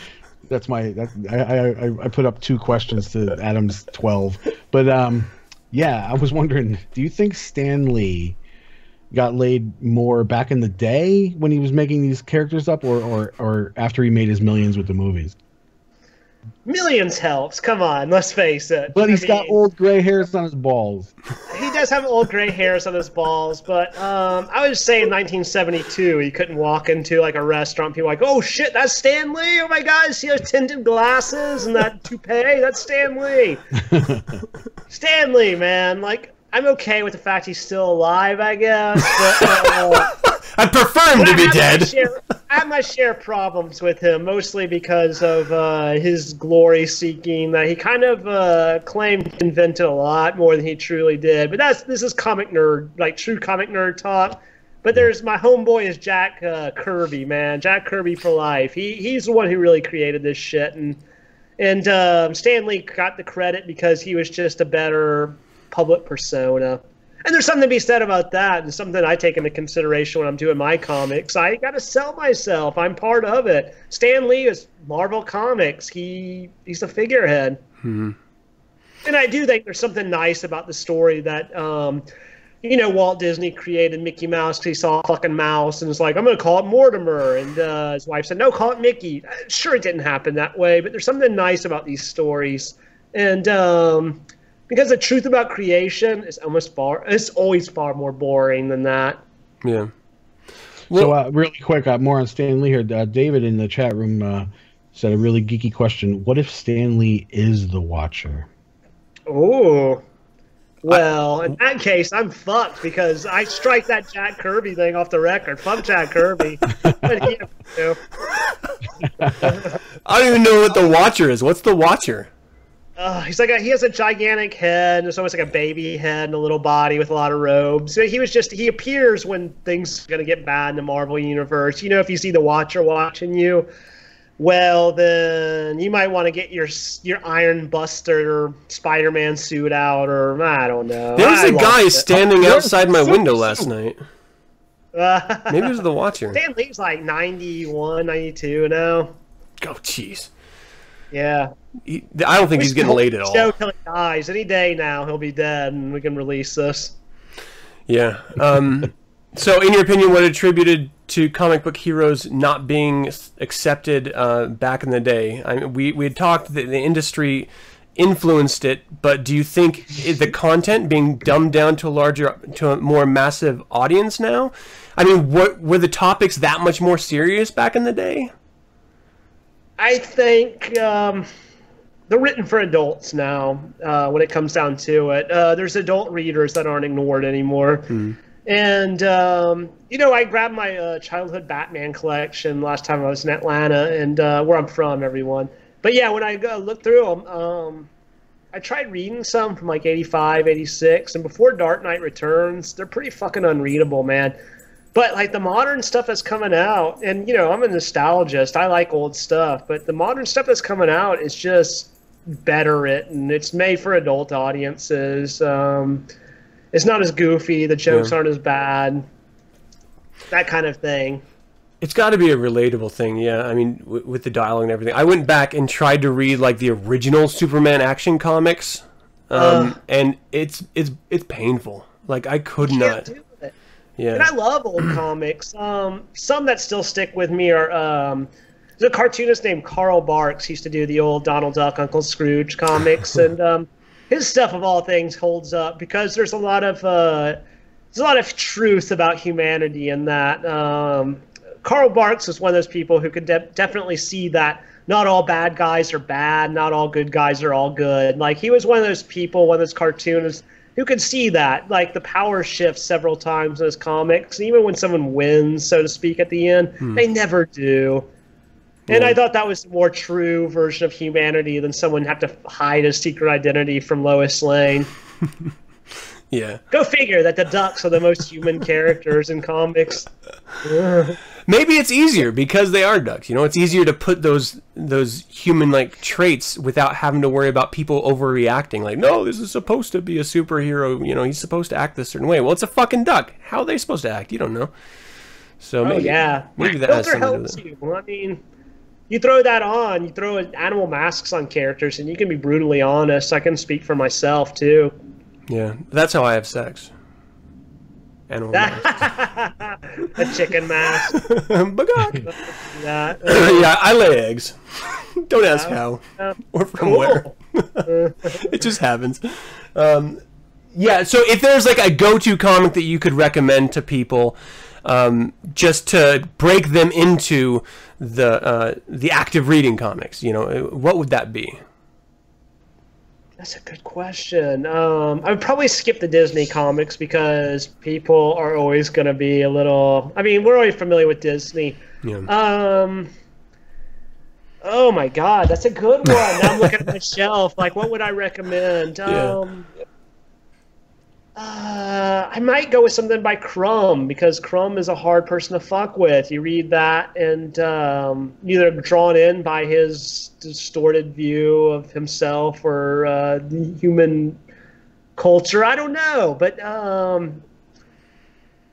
That's my. That, I, I I put up two questions to Adam's twelve, but um, yeah. I was wondering, do you think Stan Lee got laid more back in the day when he was making these characters up, or or or after he made his millions with the movies? Millions helps. Come on, let's face it. But I he's got old gray hairs on his balls. He does have old gray hairs on his balls, but um, I would say in 1972 he couldn't walk into like a restaurant. People like, oh shit, that's Stan Lee. Oh my god, see those tinted glasses and that toupee? That's Stan Lee. Stan Lee, man. Like I'm okay with the fact he's still alive, I guess. But, uh, I'd prefer him to be dead. share- I have my share of problems with him, mostly because of uh, his glory seeking. That he kind of uh, claimed he invented a lot more than he truly did. But that's this is comic nerd, like true comic nerd talk. But there's my homeboy is Jack uh, Kirby, man. Jack Kirby for life. He he's the one who really created this shit, and and um, Stan Lee got the credit because he was just a better public persona. And there's something to be said about that, and something I take into consideration when I'm doing my comics. I got to sell myself. I'm part of it. Stan Lee is Marvel Comics. He he's the figurehead. And I do think there's something nice about the story that, um, you know, Walt Disney created Mickey Mouse 'cause he saw a fucking mouse and was like, I'm going to call it Mortimer. And uh, his wife said, no, call it Mickey. Uh, Sure, it didn't happen that way, but there's something nice about these stories. And um, because the truth about creation is almost far, it's always far more boring than that. Yeah. So, uh, really quick, uh, more on Stan Lee here. Uh, David in the chat room uh, said a really geeky question. What if Stan Lee is the Watcher? Oh. Well, in that case, I'm fucked because I strike that Jack Kirby thing off the record. Fuck Jack Kirby. What he have to do? I don't even know what the Watcher is. What's the Watcher? Uh, he's like a, he has a gigantic head. It's almost like a baby head and a little body with a lot of robes. So he was just he appears when things are gonna get bad in the Marvel universe. You know, if you see the Watcher watching you, well then you might want to get your your Iron Buster or Spider Man suit out, or I don't know. There was I a guy it. standing There's outside my window last night. Uh, Maybe it was the Watcher. Stan Lee's like 91, 92 now. Oh, jeez. Yeah. He- I don't think he's getting laid at all. Till he dies. Any day now, he'll be dead, and we can release this. Yeah. Um, so, in your opinion, what attributed to comic book heroes not being accepted uh, back in the day? I mean, we we had talked that the industry influenced it, but do you think the content being dumbed down to a larger, to a more massive audience now? I mean, what were the topics that much more serious back in the day? I think um, they're written for adults now. Uh, when it comes down to it, uh, there's adult readers that aren't ignored anymore. And um, you know, I grabbed my uh, childhood Batman collection last time I was in Atlanta, and uh, where I'm from, everyone. But yeah, when I go look through them, um, I tried reading some from like 85, 86, and before Dark Knight Returns, they're pretty fucking unreadable, man. But like the modern stuff that's coming out, and you know, I'm a nostalgist. I like old stuff, but the modern stuff that's coming out is just better written. It's made for adult audiences. Um, it's not as goofy. The jokes Yeah. aren't as bad. that kind of thing. It's got to be a relatable thing, yeah. I mean, w- with the dialogue and everything. I went back and tried to read like the original Superman action comics, um, Uh. and it's it's it's painful. Like I could not. do it. And I love old comics. Um, some that still stick with me are um, there's a cartoonist named Carl Barks. He used to do the old Donald Duck, Uncle Scrooge comics, and um, his stuff of all things holds up because there's a lot of uh, there's a lot of truth about humanity in that. Um, Carl Barks is one of those people who could de- definitely see that not all bad guys are bad, not all good guys are all good. Like he was one of those people, one of those cartoonists who can see that, like the power shifts several times in his comics. Even when someone wins, so to speak, at the end, hmm. they never do. And I thought that was a more true version of humanity than someone have to hide a secret identity from Lois Lane. Yeah. Go figure that the Ducks are the most human characters in comics. Maybe it's easier because they are ducks. You know, it's easier to put those those human like traits without having to worry about people overreacting. Like, no, this is supposed to be a superhero. You know, he's supposed to act this certain way. Well, it's a fucking duck. How are they supposed to act? You don't know. So Oh maybe, yeah, maybe that filter helps do with it. you. I mean, you throw that on, you throw animal masks on characters, and you can be brutally honest. I can speak for myself too. Yeah, that's how I have sex. Animal masks. a chicken mask. but God. That. yeah, I lay eggs. Don't ask how or from cool. where. it just happens. Um, yeah, so if there's like a go-to comic that you could recommend to people, um, just to break them into the uh, the active reading comics, you know, what would that be? That's a good question. Um, I would probably skip the Disney comics because people are always going to be a little. I mean, we're already familiar with Disney. Yeah. Um. Oh my God, that's a good one. Now I'm looking at my shelf. Like, what would I recommend? Yeah. Um. Uh, I might go with something by Crumb because Crumb is a hard person to fuck with. You read that and um, either drawn in by his distorted view of himself or uh, human culture. I don't know, but um,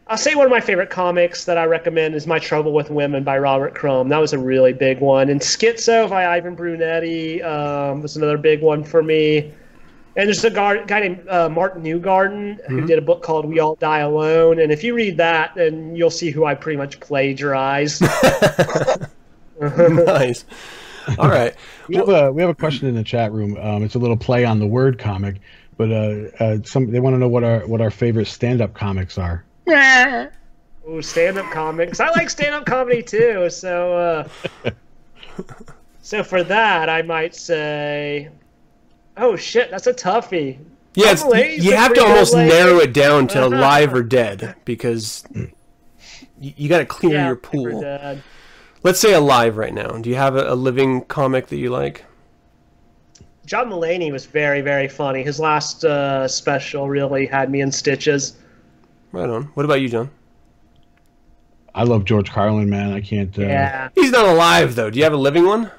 I'll say one of my favorite comics that I recommend is My Trouble with Women by Robert Crumb. That was a really big one. And Schizo by Ivan Brunetti um, was another big one for me. And there's a guy, guy named uh, Mark Newgarden who did a book called We All Die Alone. And if you read that, then you'll see who I pretty much plagiarized. nice. All right. We have a we have a question in the chat room. Um, it's a little play on the word comic, but uh, uh, some they want to know what our what our favorite stand up comics are. Oh, stand-up comics. I like stand-up comedy too. So, uh, so for that, I might say, oh shit, that's a toughie. Yeah, it's, Mullane's you have to almost good narrow it down to Uh-huh. live or dead because you, you got to clear Yeah, your pool. Let's say alive right now. Do you have a, a living comic that you like? John Mulaney was very, very funny. His last uh, special really had me in stitches. Right on. What about you, John? I love George Carlin, man. I can't. Uh, Yeah. He's not alive though. Do you have a living one?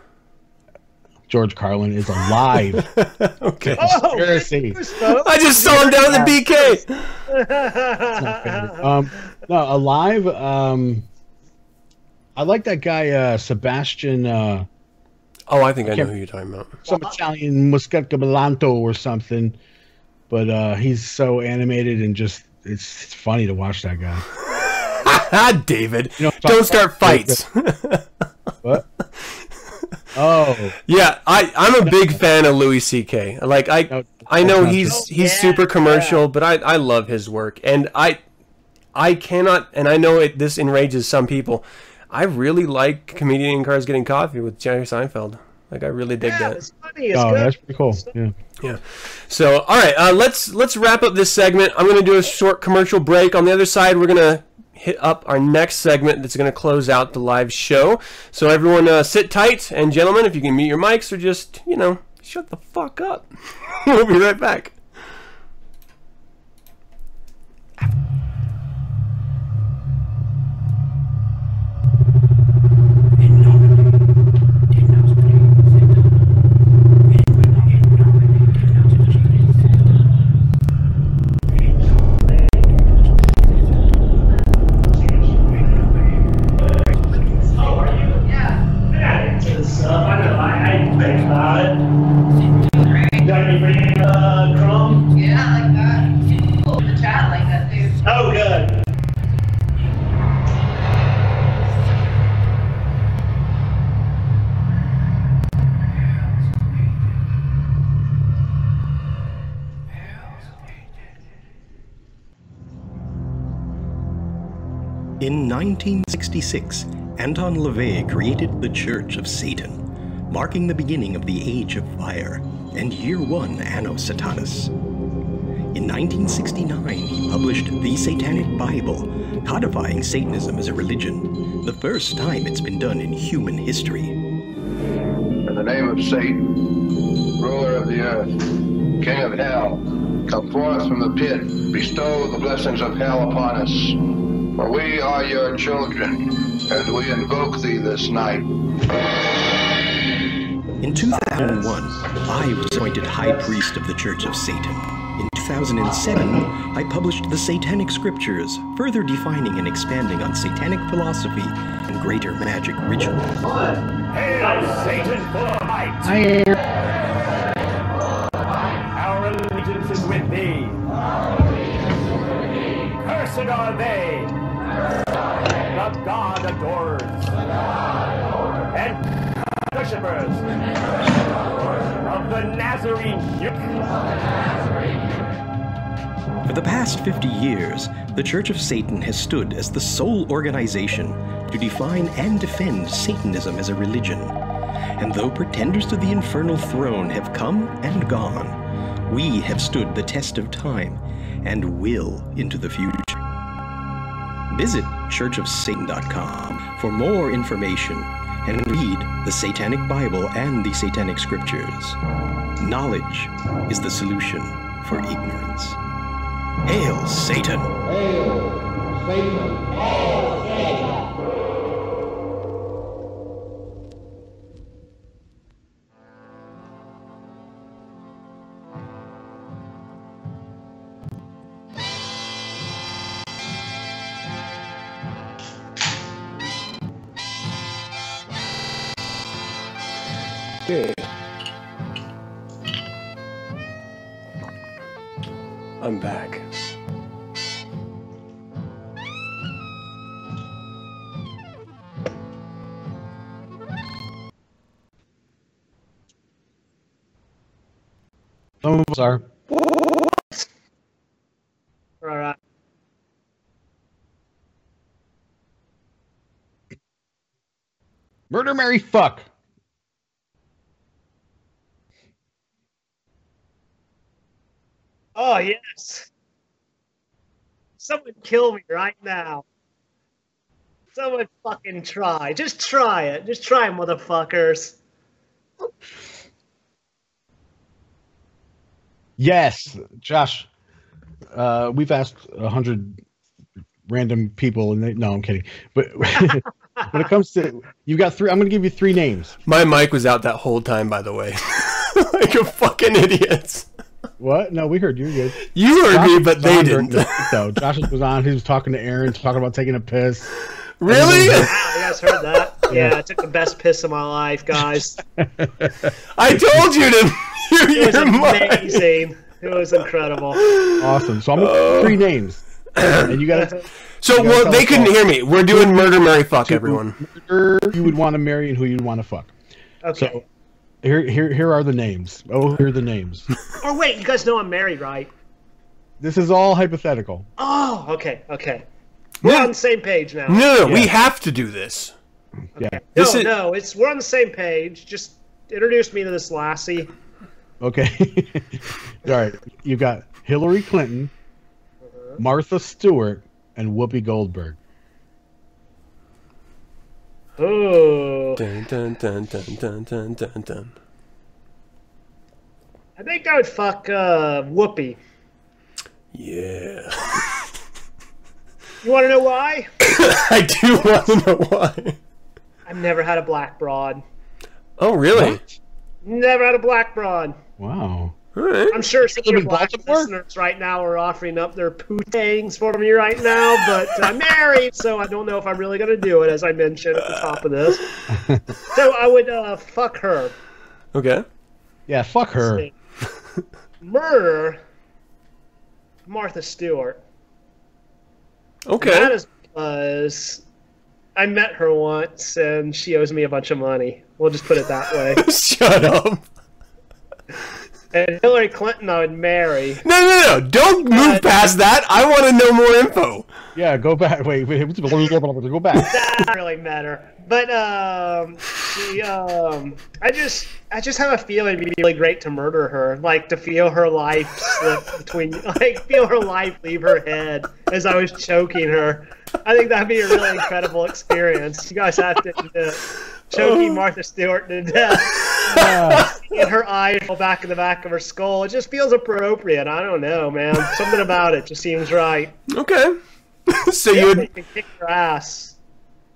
George Carlin is alive. Okay. Oh, Conspiracy. news. I just saw him down at the BK. um, no, alive. Um, I like that guy uh, Sebastian, uh, Oh, I think I know who you're talking about. some Italian Muscatcabalanto or something. But uh, he's so animated and just it's, it's funny to watch that guy. Ah, David. You know, Don't start fights. What? Oh, yeah, I I'm a big fan of Louis C.K. Like I I know he's he's super commercial, but I I love his work, and I I cannot, and I know it. This enrages some people. I really like comedian in cars getting coffee with Jerry Seinfeld. Like I really dig Yeah, that. it's funny. It's oh, good. that's pretty cool. Yeah. Yeah. So, all right, uh, let's let's wrap up this segment. I'm going to do a short commercial break. On the other side, we're going to hit up our next segment that's going to close out the live show. So, everyone, uh, sit tight, and gentlemen, if you can mute your mics or just you know shut the fuck up. we'll be right back. 1966, Anton LaVey created the Church of Satan, marking the beginning of the Age of Fire and year one Anno Satanas. In 1969, he published the Satanic Bible, codifying Satanism as a religion, the first time it's been done in human history. In the name of Satan, ruler of the earth, king of hell, come forth from the pit, bestow the blessings of hell upon us. For we are your children, and we invoke thee this night. In 2001, I was appointed High Priest of the Church of Satan. In 2007, I published the Satanic Scriptures, further defining and expanding on satanic philosophy and greater magic ritual. Hail, Satan full of might! I am. Our allegiance is with thee. Cursed are they. The God adorers. And worshippers of the Nazarene For the past 50 years, the Church of Satan has stood as the sole organization to define and defend Satanism as a religion. And though pretenders to the infernal throne have come and gone, we have stood the test of time and will into the future. Visit churchofsatan.com for more information and read the Satanic Bible and the Satanic Scriptures. Knowledge is the solution for ignorance. Hail Satan! Okay. Us are. All right. Murder, Mary, fuck. Oh yes. Someone kill me right now. Someone fucking try. Just try it. Just try, motherfuckers. Yes, Josh. Uh, we've asked a hundred random people, and they, no, I'm kidding. But when it comes to, you've got three. I'm going to give you three names. My mic was out that whole time, by the way. like a fucking idiot. What? No, we heard you. You're good. You heard Josh me, but they on during didn't. the though Josh was on. He was talking to Aaron, talking about taking a piss. really? Wow, you guys heard that? Yeah, I took the best piss of my life, guys. I told you to mute It was your mic. amazing. It was incredible. Awesome. So I'm going to give three names, and you got to So You gotta well, they couldn't all. hear me. We're doing murder, Mary, fuck, everyone. who you would want to marry and who you'd want to fuck. Okay. So here, here, here are the names. Oh, here are the names. oh wait, you guys know I'm married, right? this is all hypothetical. Oh, okay, okay. We're on the same page now. No, no, no, we have to do this. Yeah. No, This is- no, it's we're on the same page. Just introduce me to this lassie. Okay. all right. You've got Hillary Clinton, Martha Stewart, and Whoopi Goldberg. Oh, Dun, dun, dun, dun, dun, dun, dun, dun. I think I would fuck uh, Whoopi. Yeah. You want to know why? I do want to know why. I've never had a black broad. Oh, really? Never had a black broad. Wow. All right. I'm sure some of live your black Baltimore? listeners right now are offering up their pootangs for me right now, but I'm married, so I don't know if I'm really going to do it, as I mentioned at the top of this. So I would uh, fuck her. Okay. Yeah, fuck her. Murder Martha Stewart. That Okay. That is because I met her once and she owes me a bunch of money. We'll just put it that way. Shut up. And Hillary Clinton, I would marry. No, no, no! Don't move past that. I want to know more info. Yeah, go back. Wait, wait. Go back. That doesn't really matter. But um, the um, I just I just have a feeling it'd be really great to murder her, like to feel her life slip between, like feel her life leave her head as I was choking her. I think that'd be a really incredible experience. You guys have to do it. Choking Martha Stewart to death. and her eye roll back in the back of her skull. It just feels appropriate. I don't know, man. Something about it just seems right. Okay. so you would kick her ass.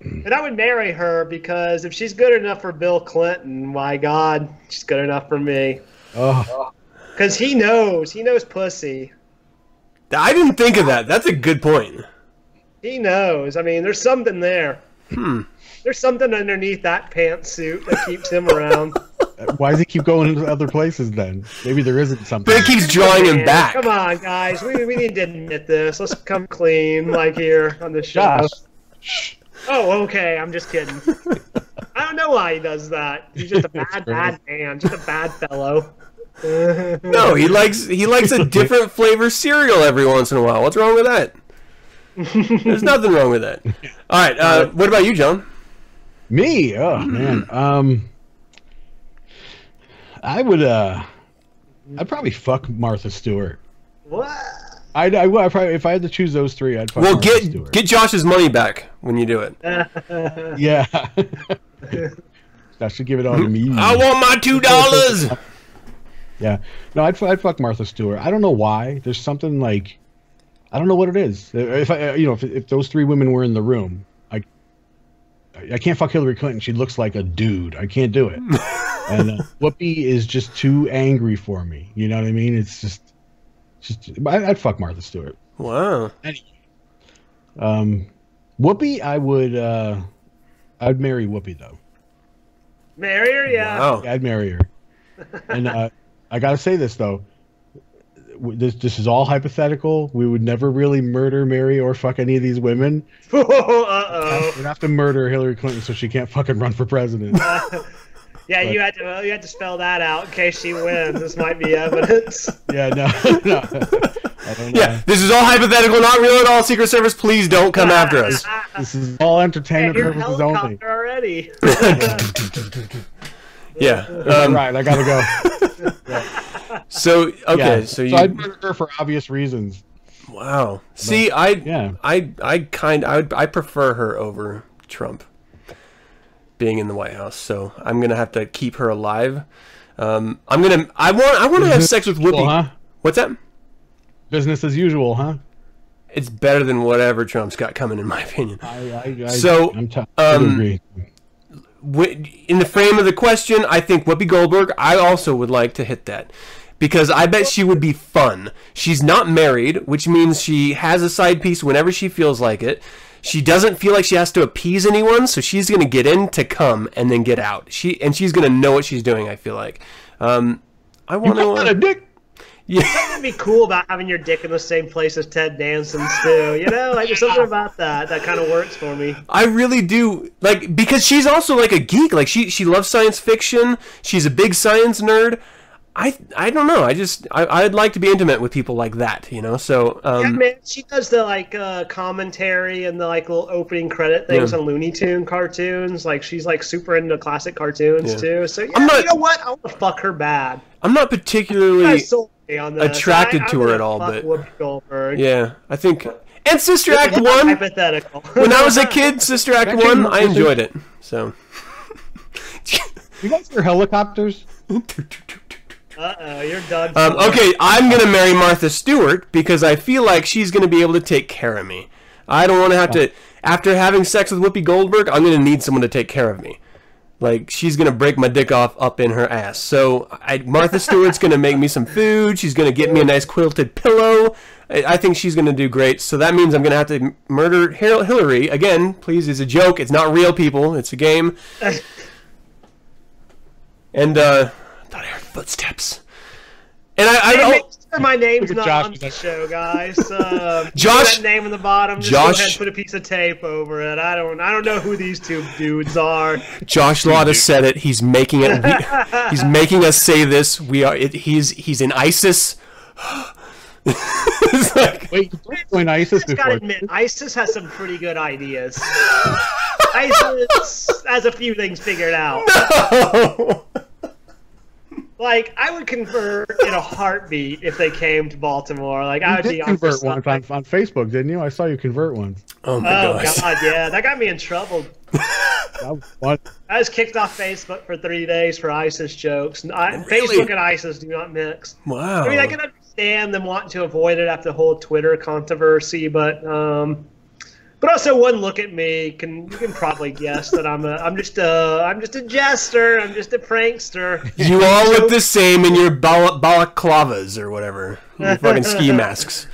And I would marry her because if she's good enough for Bill Clinton, my God, she's good enough for me. Oh, Because he knows. He knows pussy. I didn't think of that. That's a good point. He knows. I mean, there's something there. Hmm. There's something underneath that pantsuit that keeps him around. why does he keep going to other places then? Maybe there isn't something. But it keeps drawing him back. Come on, guys. We, we need to admit this. Let's come clean, like here on the show. Josh. Oh, okay. I'm just kidding. I don't know why he does that. He's just a bad, bad man. Just a bad fellow. No, he likes he likes a different flavor cereal every once in a while. What's wrong with that? There's nothing wrong with that. All right. Uh, what about you, John? Me? Oh man. Um, I would. Uh, I'd probably fuck Martha Stewart. What? I'd, I would. I probably, if I had to choose those three, I'd fuck Well, Martha get Stewart. get Josh's money back when you do it. Yeah. that should give it all to me. I want my two dollars. Yeah. No, I'd, I'd fuck Martha Stewart. I don't know why. There's something like, I don't know what it is. If I, you know, if, if those three women were in the room, I, I can't fuck Hillary Clinton. She looks like a dude. I can't do it. and uh, Whoopi is just too angry for me. You know what I mean? It's just, just. I, I'd fuck Martha Stewart. Wow. Um, Whoopi, I would. uh I'd marry Whoopi though. Marry her, yeah. Wow. Yeah, I'd marry her. And uh, I gotta say this though, this this is all hypothetical. We would never really murder, marry, or fuck any of these women. uh oh. We'd have to murder Hillary Clinton so she can't fucking run for president. Yeah, you had to you had to spell that out in case she wins. This might be evidence. yeah, no, no. I don't know. Yeah, this is all hypothetical, not real at all. Secret Service, please don't come after us. This is all Hey, entertainment you're purposes only. already. Yeah. Um, right, I gotta go. So okay, yeah. so you. I'd murder her for obvious reasons. Wow. See, I Yeah. I I kind I would I prefer her over Trump being in the White House. So I'm gonna have to keep her alive. Um, I'm gonna I want I want to have sex with Whoopi. Well, huh? What's that? Business as usual, huh? It's better than whatever Trump's got coming, in my opinion. I, I, I, So, I'm t- um, agree. In the frame of the question, I think Whoopi Goldberg. I also would like to hit that because I bet she would be fun. She's not married, which means she has a side piece whenever she feels like it. She doesn't feel like she has to appease anyone, so she's gonna get in to come and then get out. She and she's gonna know what she's doing. I feel like. Um, I want got to. a dick. yeah. It'd be cool about having your dick in the same place as Ted Danson's too. You know, like there's something about that that kind of works for me. I really do like because she's also like a geek. Like she she loves science fiction. She's a big science nerd. I I don't know. I just I I'd like to be intimate with people like that. You know. So Yeah, um man, she does the like uh, commentary and the like little opening credit things Yeah. on Looney Tune cartoons. Like she's like super into classic cartoons Yeah. too. So yeah, I'm not- you know what? I want to fuck her bad. I'm not particularly guys sold me on attracted I- to her at all, but- yeah. I think and Sister Act not one. hypothetical. When I was a kid, Sister Act one, I enjoyed it. So. You guys hear helicopters? uh oh, you're done. Um, okay, I'm gonna marry Martha Stewart because I feel like she's gonna be able to take care of me. I don't want to have to. After having sex with Whoopi Goldberg, I'm gonna need someone to take care of me. Like she's gonna break my dick off up in her ass. So I, Martha Stewart's gonna make me some food. She's gonna get me a nice quilted pillow. I, I think she's gonna do great. So that means I'm gonna have to murder Hillary again. Please, it's a joke. It's not real people. It's a game. And uh, I thought I heard footsteps. And I, I don't. make sure my name's not Josh on the that- show, guys. Uh, you Josh- see that name in the bottom. Just Josh- go ahead and put a piece of tape over it. I don't. I don't know who these two dudes are. Josh Latta said it. He's making it. We, he's making us say this. We are. It, he's he's in ISIS. it's like, Wait, don't join ISIS I gotta before. admit, ISIS has some pretty good ideas. ISIS has a few things figured out. Like, I would convert in a heartbeat if they came to Baltimore. Like, I would did be on convert for once on, on Facebook, didn't you? I saw you convert once. oh my Oh gosh. god, yeah, that got me in trouble. That was fun. I was kicked off Facebook for three days for ISIS jokes. I, Really? Facebook and ISIS do not mix. Wow. I mean, I can understand them wanting to avoid it after the whole Twitter controversy, but um, but also one look at me can you can probably guess that I'm a I'm just a I'm just a jester. I'm just a prankster. You all look the same in your bal- balaclavas or whatever, your fucking ski masks.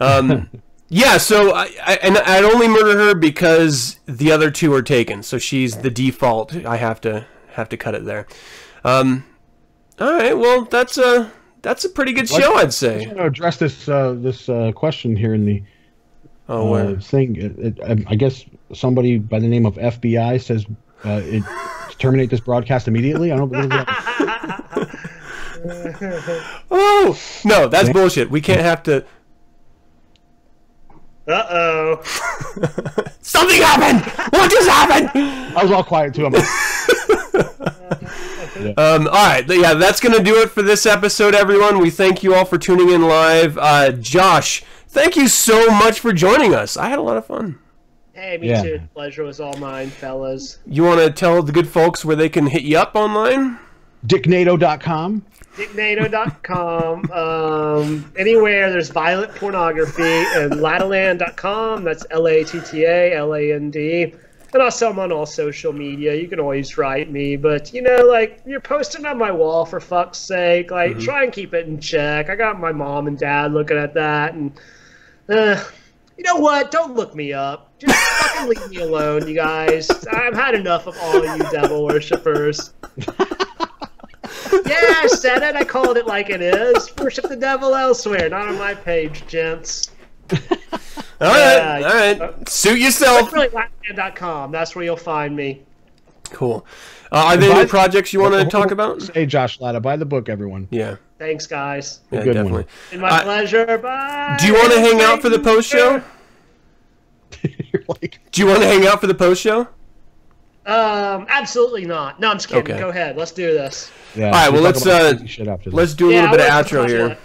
Um, yeah, so I, I and I'd only murder her because the other two are taken. So she's the default. I have to have to cut it there. Um, all right, well that's a that's a pretty good show, I'd I'm say. going to address this uh, this uh, question here in the Oh, uh, thing. It, it, I guess somebody by the name of FBI says uh, it, terminate this broadcast immediately. I don't believe that. Oh no, that's bullshit. We can't have to. Uh oh. Something happened. What just happened? I was all quiet too. I'm like, Um, all right, yeah, that's gonna do it for this episode, everyone. We thank you all for tuning in live. Uh, Josh, thank you so much for joining us. I had a lot of fun. Hey, me Yeah. too. The pleasure was all mine, fellas. You want to tell the good folks where they can hit you up online? Dicknado.com. Dicknado.com. Um, anywhere there's violent pornography and lattaland.com. That's L A T T A L A N D. And also, I'm on all social media. You can always write me, but you know, like you're posting on my wall for fuck's sake. Like, try and keep it in check. I got my mom and dad looking at that, and uh, you know what? Don't look me up. Just fucking leave me alone, you guys. I've had enough of all of you devil worshippers. Yeah, I said it. I called it like it is. Worship the devil elsewhere, not on my page, gents. All right, Yeah, all right. Suit yourself. That's really Latman.com. That's where you'll find me. Cool. Uh, are there any projects you want to talk about? Hey, Josh Latta, buy the book, everyone. Yeah, Thanks, guys. yeah, good one. definitely. Been my Uh, pleasure. Bye. Do you want to hang out for the post show? Like, Do you want to hang out for the post show? Um, absolutely not. No, I'm just kidding. Okay. Go ahead. Let's do this. yeah. All right, we'll well, let's, about uh, crazy shit after this. Let's do a yeah, little bit of I like the outro here. one.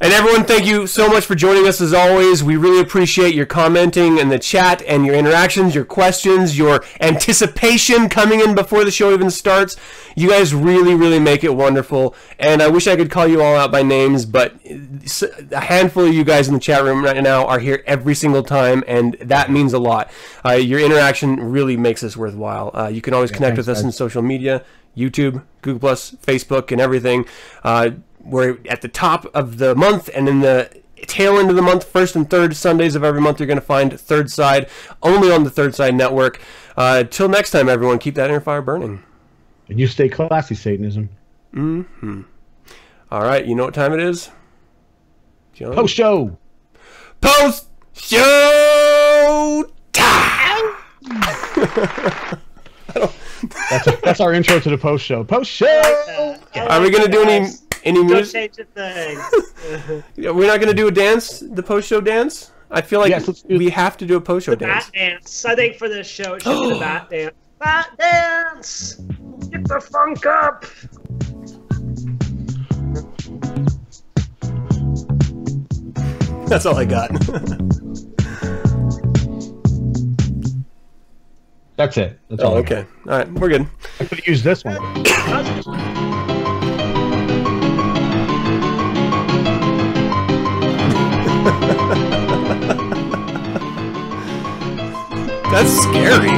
And everyone, thank you so much for joining us as always. We really appreciate your commenting in the chat and your interactions, your questions, your anticipation coming in before the show even starts. You guys really, really make it wonderful. And I wish I could call you all out by names, but a handful of you guys in the chat room right now are here every single time, and that means a lot. Uh, your interaction really makes this worthwhile. Uh, you can always connect thanks, with us guys. in social media, YouTube, Google Plus, Facebook, and everything. Uh, we're at the top of the month, and in the tail end of the month, first and third Sundays of every month, you're going to find Third Side only on the Third Side Network. Uh, till next time, everyone, keep that inner fire burning. And you stay classy, Satanism. All right, you know what time it is? John? Post show. Post show time. That's, that's our intro to the post show. Post show. Are we gonna do any guys. any Don't change a thing. We're not gonna do a dance, the post show dance. I feel like Yes, we have to do a post show the dance. bat dance. I think for this show it should be the bat dance. Bat dance. Get the funk up. That's all I got. That's it. That's oh, all. okay. All right, we're good. I could use this one. That's scary.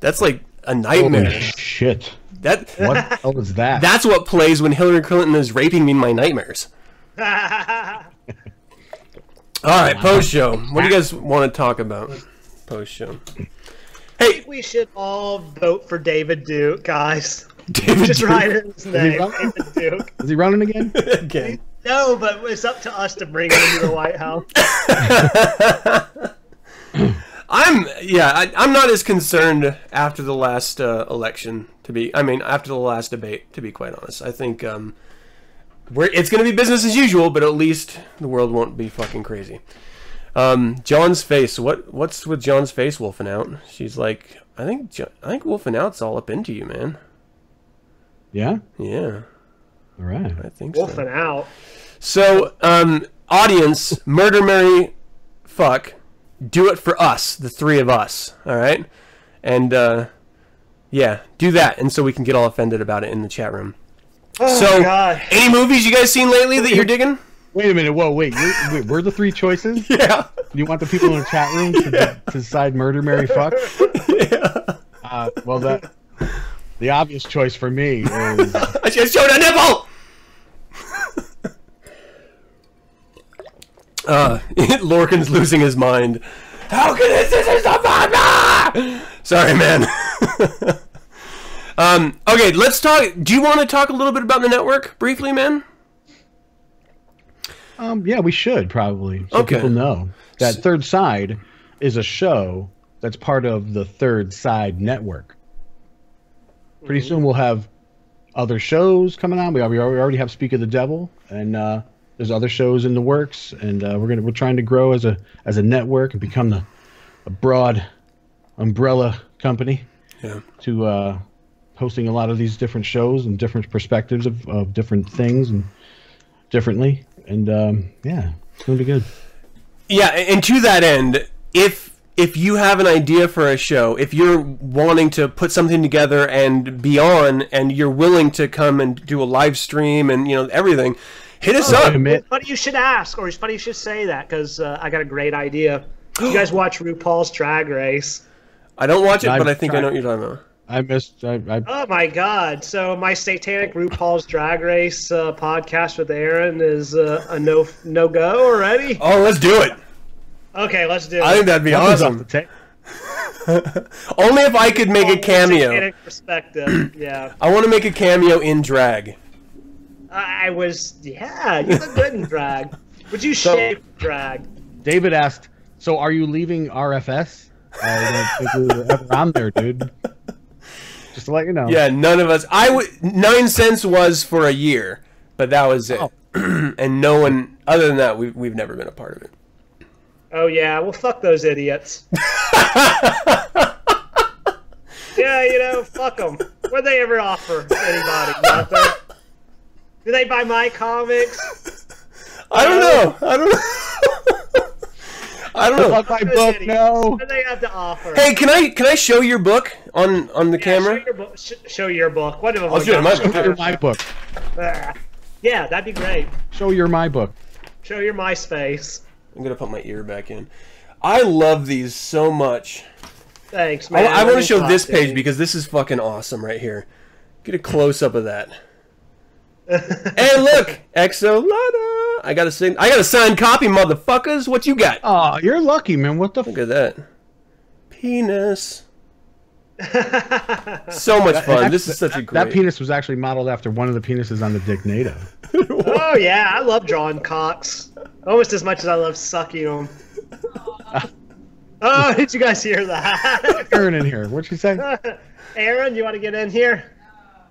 That's like a nightmare. Holy shit. That What the hell is that? that's what plays when Hillary Clinton is raping me in my nightmares. All right, post show. What do you guys want to talk about? Post show. I think we should all vote for David Duke, guys. David Just Duke. write in his name. run? David Duke. Is he running again? again. No, but it's up to us to bring him to the White House. I'm yeah, I, I'm not as concerned after the last uh, election. To be, I mean, after the last debate. To be quite honest, I think um, we're it's going to be business as usual, but at least the world won't be fucking crazy. Um, John's face. What what's with John's face wolfing out? She's like, I think Jo- I think wolfing out's all up into you, man. Yeah. Yeah, All right. I think so. Wolfing out. So, um, audience, murder, Mary, fuck, do it for us, the three of us, all right? And uh, yeah, do that, and so we can get all offended about it in the chat room. Oh, so, God. any movies you guys seen lately that you're digging? Wait a minute. Whoa, wait. We're, wait, we're the three choices. Yeah, You want the people in the chat room to, to decide murder, Mary, fuck? yeah. Uh, well, that the obvious choice for me is I just showed a nipple. Uh, Lorcan's losing his mind. How can this? This is the fun. Sorry, man. um. Okay, let's talk. Do you want to talk a little bit about the network briefly, man? Um, yeah, we should probably so Okay. people know that Third Side is a show that's part of the Third Side Network. Pretty soon we'll have other shows coming on. We already, we already have Speak of the Devil, and uh, there's other shows in the works, and uh, we're gonna we're trying to grow as a as a network and become the a broad umbrella company Yeah. to uh, hosting a lot of these different shows and different perspectives of, of different things and differently. And um, yeah, it's gonna be good. Yeah, and to that end, if if you have an idea for a show, if you're wanting to put something together and be on, and you're willing to come and do a live stream and you know everything, hit us up. Commit. Funny you should ask, or it's funny you should say that, because uh, I got a great idea. You guys watch RuPaul's Drag Race? I don't watch it, but I think I know what you're talking about. I missed. I, I Oh my God! So my satanic RuPaul's Drag Race uh, podcast with Aaron is uh, a no no go already. Oh, let's do it. Okay, let's do it. I think that'd be nothing's off awesome. the. Only if I could make a cameo. Satanic perspective, yeah. I want to make a cameo in drag. I I was, yeah. You look good in drag. Would you So- shave drag? David asked, "So are you leaving RFS?" I don't think we were ever on there, dude. Just to let you know. Yeah, none of us. I would nine cents was for a year, but that was it. Oh. and no one other than that, we've we've never been a part of it. Oh yeah, well fuck those idiots. yeah, you know, fuck them. What'd they ever offer anybody? Nothing. Do they buy my comics? I don't know. I don't know. I don't know. Fuck my Those book, idiots. no. What do they have to offer? Hey, can I can I show your book on on the Yeah, camera? Show your book. Sh- show your book. What have I'll show you my book. Show your my book. Ah. Yeah, that'd be great. Show your my book. Show your MySpace. I'm gonna put my ear back in. I love these so much. Thanks, man. I want to show this page you. because this is fucking awesome right here. Get a close up of that. hey, look, Exolata. I got a sign. I got a signed copy, motherfuckers. What you got? Oh, you're lucky, man. What the? Look F- at that. Penis. So much fun. This is such a that, great. that penis was actually modeled after one of the penises on the Dicknado. oh yeah, I love drawing cocks almost as much as I love sucking them. oh, did you guys hear that? Aaron in here. What'd she say? Aaron, you want to get in here?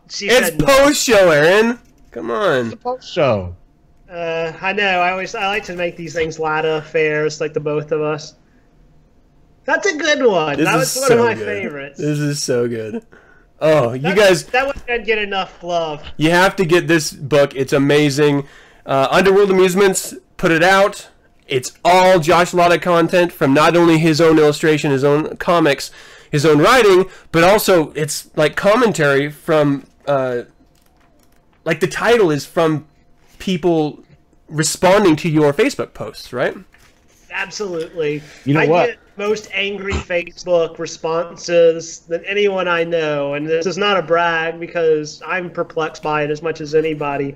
She It's said no. post show, Aaron. Come on. Post show. Uh, I know. I always I like to make these things Latta affairs, like the both of us. That's a good one. This that is was one so of my good. favorites. This is so good. Oh, you That- guys, that one didn't get enough love. you have to get this book. It's amazing. Uh, Underworld Amusements put it out. It's all Josh Latta content from not only his own illustration, his own comics, his own writing, but also it's like commentary from, uh, like the title is from people responding to your Facebook posts, right? Absolutely. You know I what? get most angry Facebook responses than anyone I know, and this is not a brag because I'm perplexed by it as much as anybody.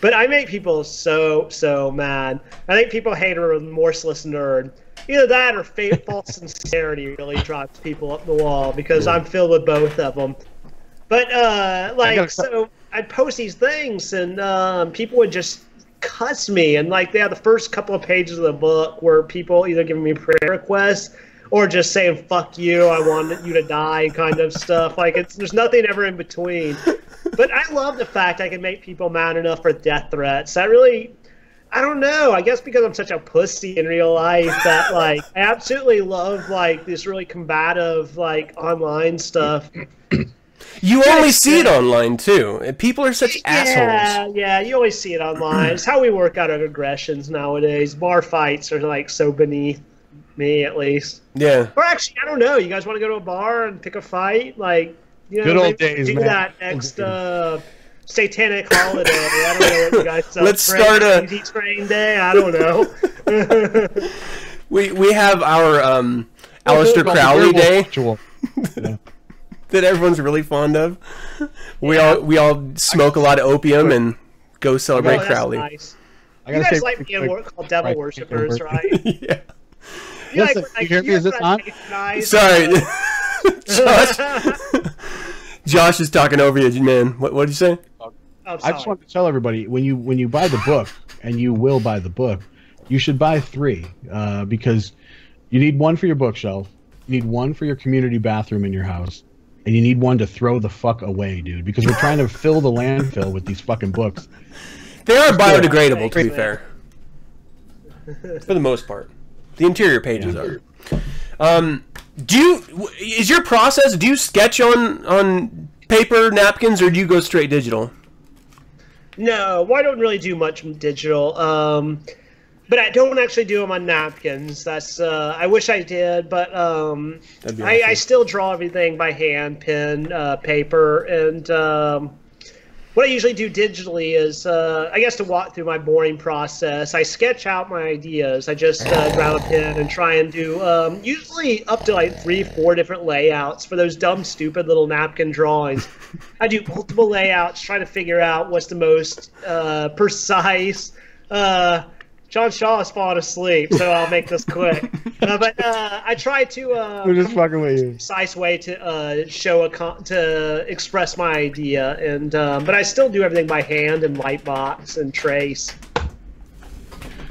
But I make people so so mad. I think people hate a remorseless nerd. Either that or fa- false sincerity really drives people up the wall because I'm filled with both of them. But uh, like, gotta- so I'd post these things, and um, people would just cuss me. And like, had the first couple of pages of the book were people either giving me prayer requests or just saying "fuck you," I want you to die, kind of stuff. Like, it's there's nothing ever in between. But I love the fact I can make people mad enough for death threats. That really. I don't know. I guess because I'm such a pussy in real life that like I absolutely love like this really combative like online stuff. You only see it online too. People are such assholes. Yeah, yeah, you always see it online. It's how we work out our aggressions nowadays. Bar fights are like so beneath me, at least. Yeah. Or actually, I don't know. You guys want to go to a bar and pick a fight? Like, you know, Good old maybe days, do man. that next uh, satanic holiday. I don't know what you guys celebrate. Let's start a- Easy train day. I don't know. We we have our um Aleister Crowley Day Ritual. that everyone's really fond of. We all we all smoke a lot of opium and go Oh, celebrate that's Crowley. nice. I You gotta guys say, like being quick- wor- called devil right, worshippers, right? yeah. You Listen, like, you hear me? Is this on? Sorry, Josh. Josh is talking over you, man. What what did you say? oh, I just sorry. want to tell everybody when you when you buy the book, and you will buy the book, you should buy three uh, because you need one for your bookshelf, you need one for your community bathroom in your house, and you need one to throw the fuck away, dude. Because we're trying to fill the landfill with these fucking books. They are biodegradable, to be Thanks, fair. For the most part, the interior pages are. Um, do you is your process? Do you sketch on on paper napkins or do you go straight digital? No, well, I don't really do much digital. Um, but I don't actually do them on napkins. That's uh, I wish I did, but um, I, I still draw everything by hand, pen, uh, paper, and um, what I usually do digitally is uh, I guess to walk through my boring process. I sketch out my ideas. I just uh, grab a pen and try and do um, usually up to like three, four different layouts for those dumb, stupid little napkin drawings. I do multiple layouts, trying to figure out what's the most uh, precise. Uh, John Shaw has fallen asleep, so I'll make this quick. Uh, but uh, I try to uh, We're just fucking with you. precise way to uh, show a con- to express my idea, and um, but I still do everything by hand and lightbox and trace.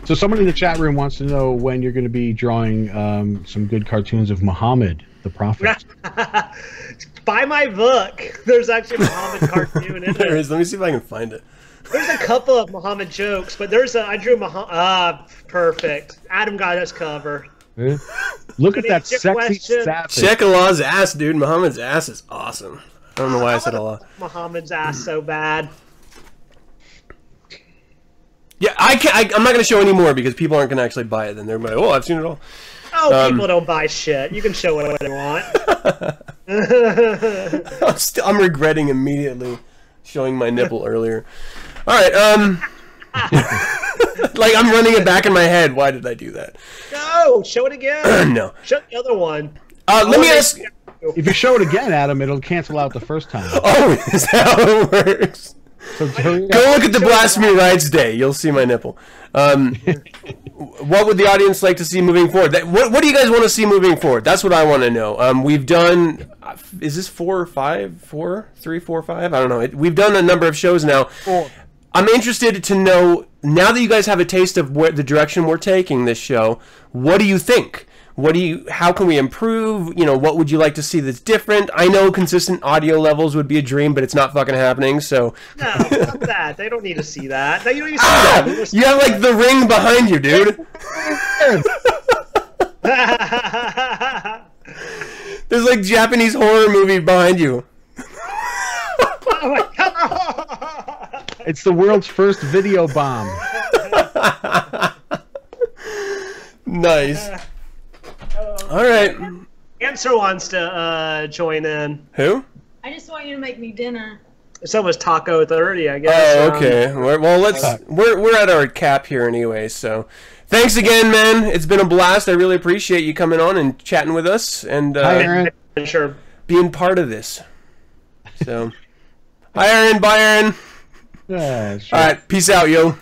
So someone in the chat room wants to know when you're going to be drawing um, some good cartoons of Muhammad the Prophet. Buy my book. There's actually a Muhammad cartoon in There There is. Let me see if I can find it. There's a couple of Muhammad jokes, but there's a I drew Muhammad. Ah, perfect. Adam got us cover. Look at that sexy question. savage. Check Allah's ass, dude. Muhammad's ass is awesome. I don't know why I said Allah. Muhammad's ass so bad. Yeah, I can't. I, I'm not going to show any more because people aren't going to actually buy it. Then they're like, "Oh, I've seen it all." Oh, Um, people don't buy shit. You can show what they want. I'm, still, I'm regretting immediately showing my nipple earlier. All right. Um. like I'm running it back in my head. Why did I do that? No, show it again. no. show the other one. Uh, let me ask. If you show it again, Adam, it'll cancel out the first time. Oh, is that how it works? So. Go look at the Blasphemy Rights Day. You'll see my nipple. Um, what would the audience like to see moving forward? That, what, what do you guys want to see moving forward? That's what I want to know. Um, we've done. uh, Is this four or five? Four, three, four, five? I don't know. It, we've done a number of shows now. I'm interested to know now that you guys have a taste of where the direction we're taking this show. What do you think? What do you? How can we improve? You know, what would you like to see that's different? I know consistent audio levels would be a dream, but it's not fucking happening. So No, fuck that. They don't need to see that. No, you don't need to see ah! that. You you have like the ring behind you, dude. There's like Japanese horror movie behind you. oh my god! It's the world's first video bomb. Nice. All right. Answer wants to uh, join in. Who? I just want you to make me dinner. It's was Taco 30, I guess. Oh, Um, okay. We're- Well, let's. We're we're at our cap here anyway. So, thanks again, man. It's been a blast. I really appreciate you coming on and chatting with us and Hi, uh, Aaron. Sure. being part of this. So, hi, Aaron. Bye, Aaron. Yeah, sure. All right. Peace out, yo.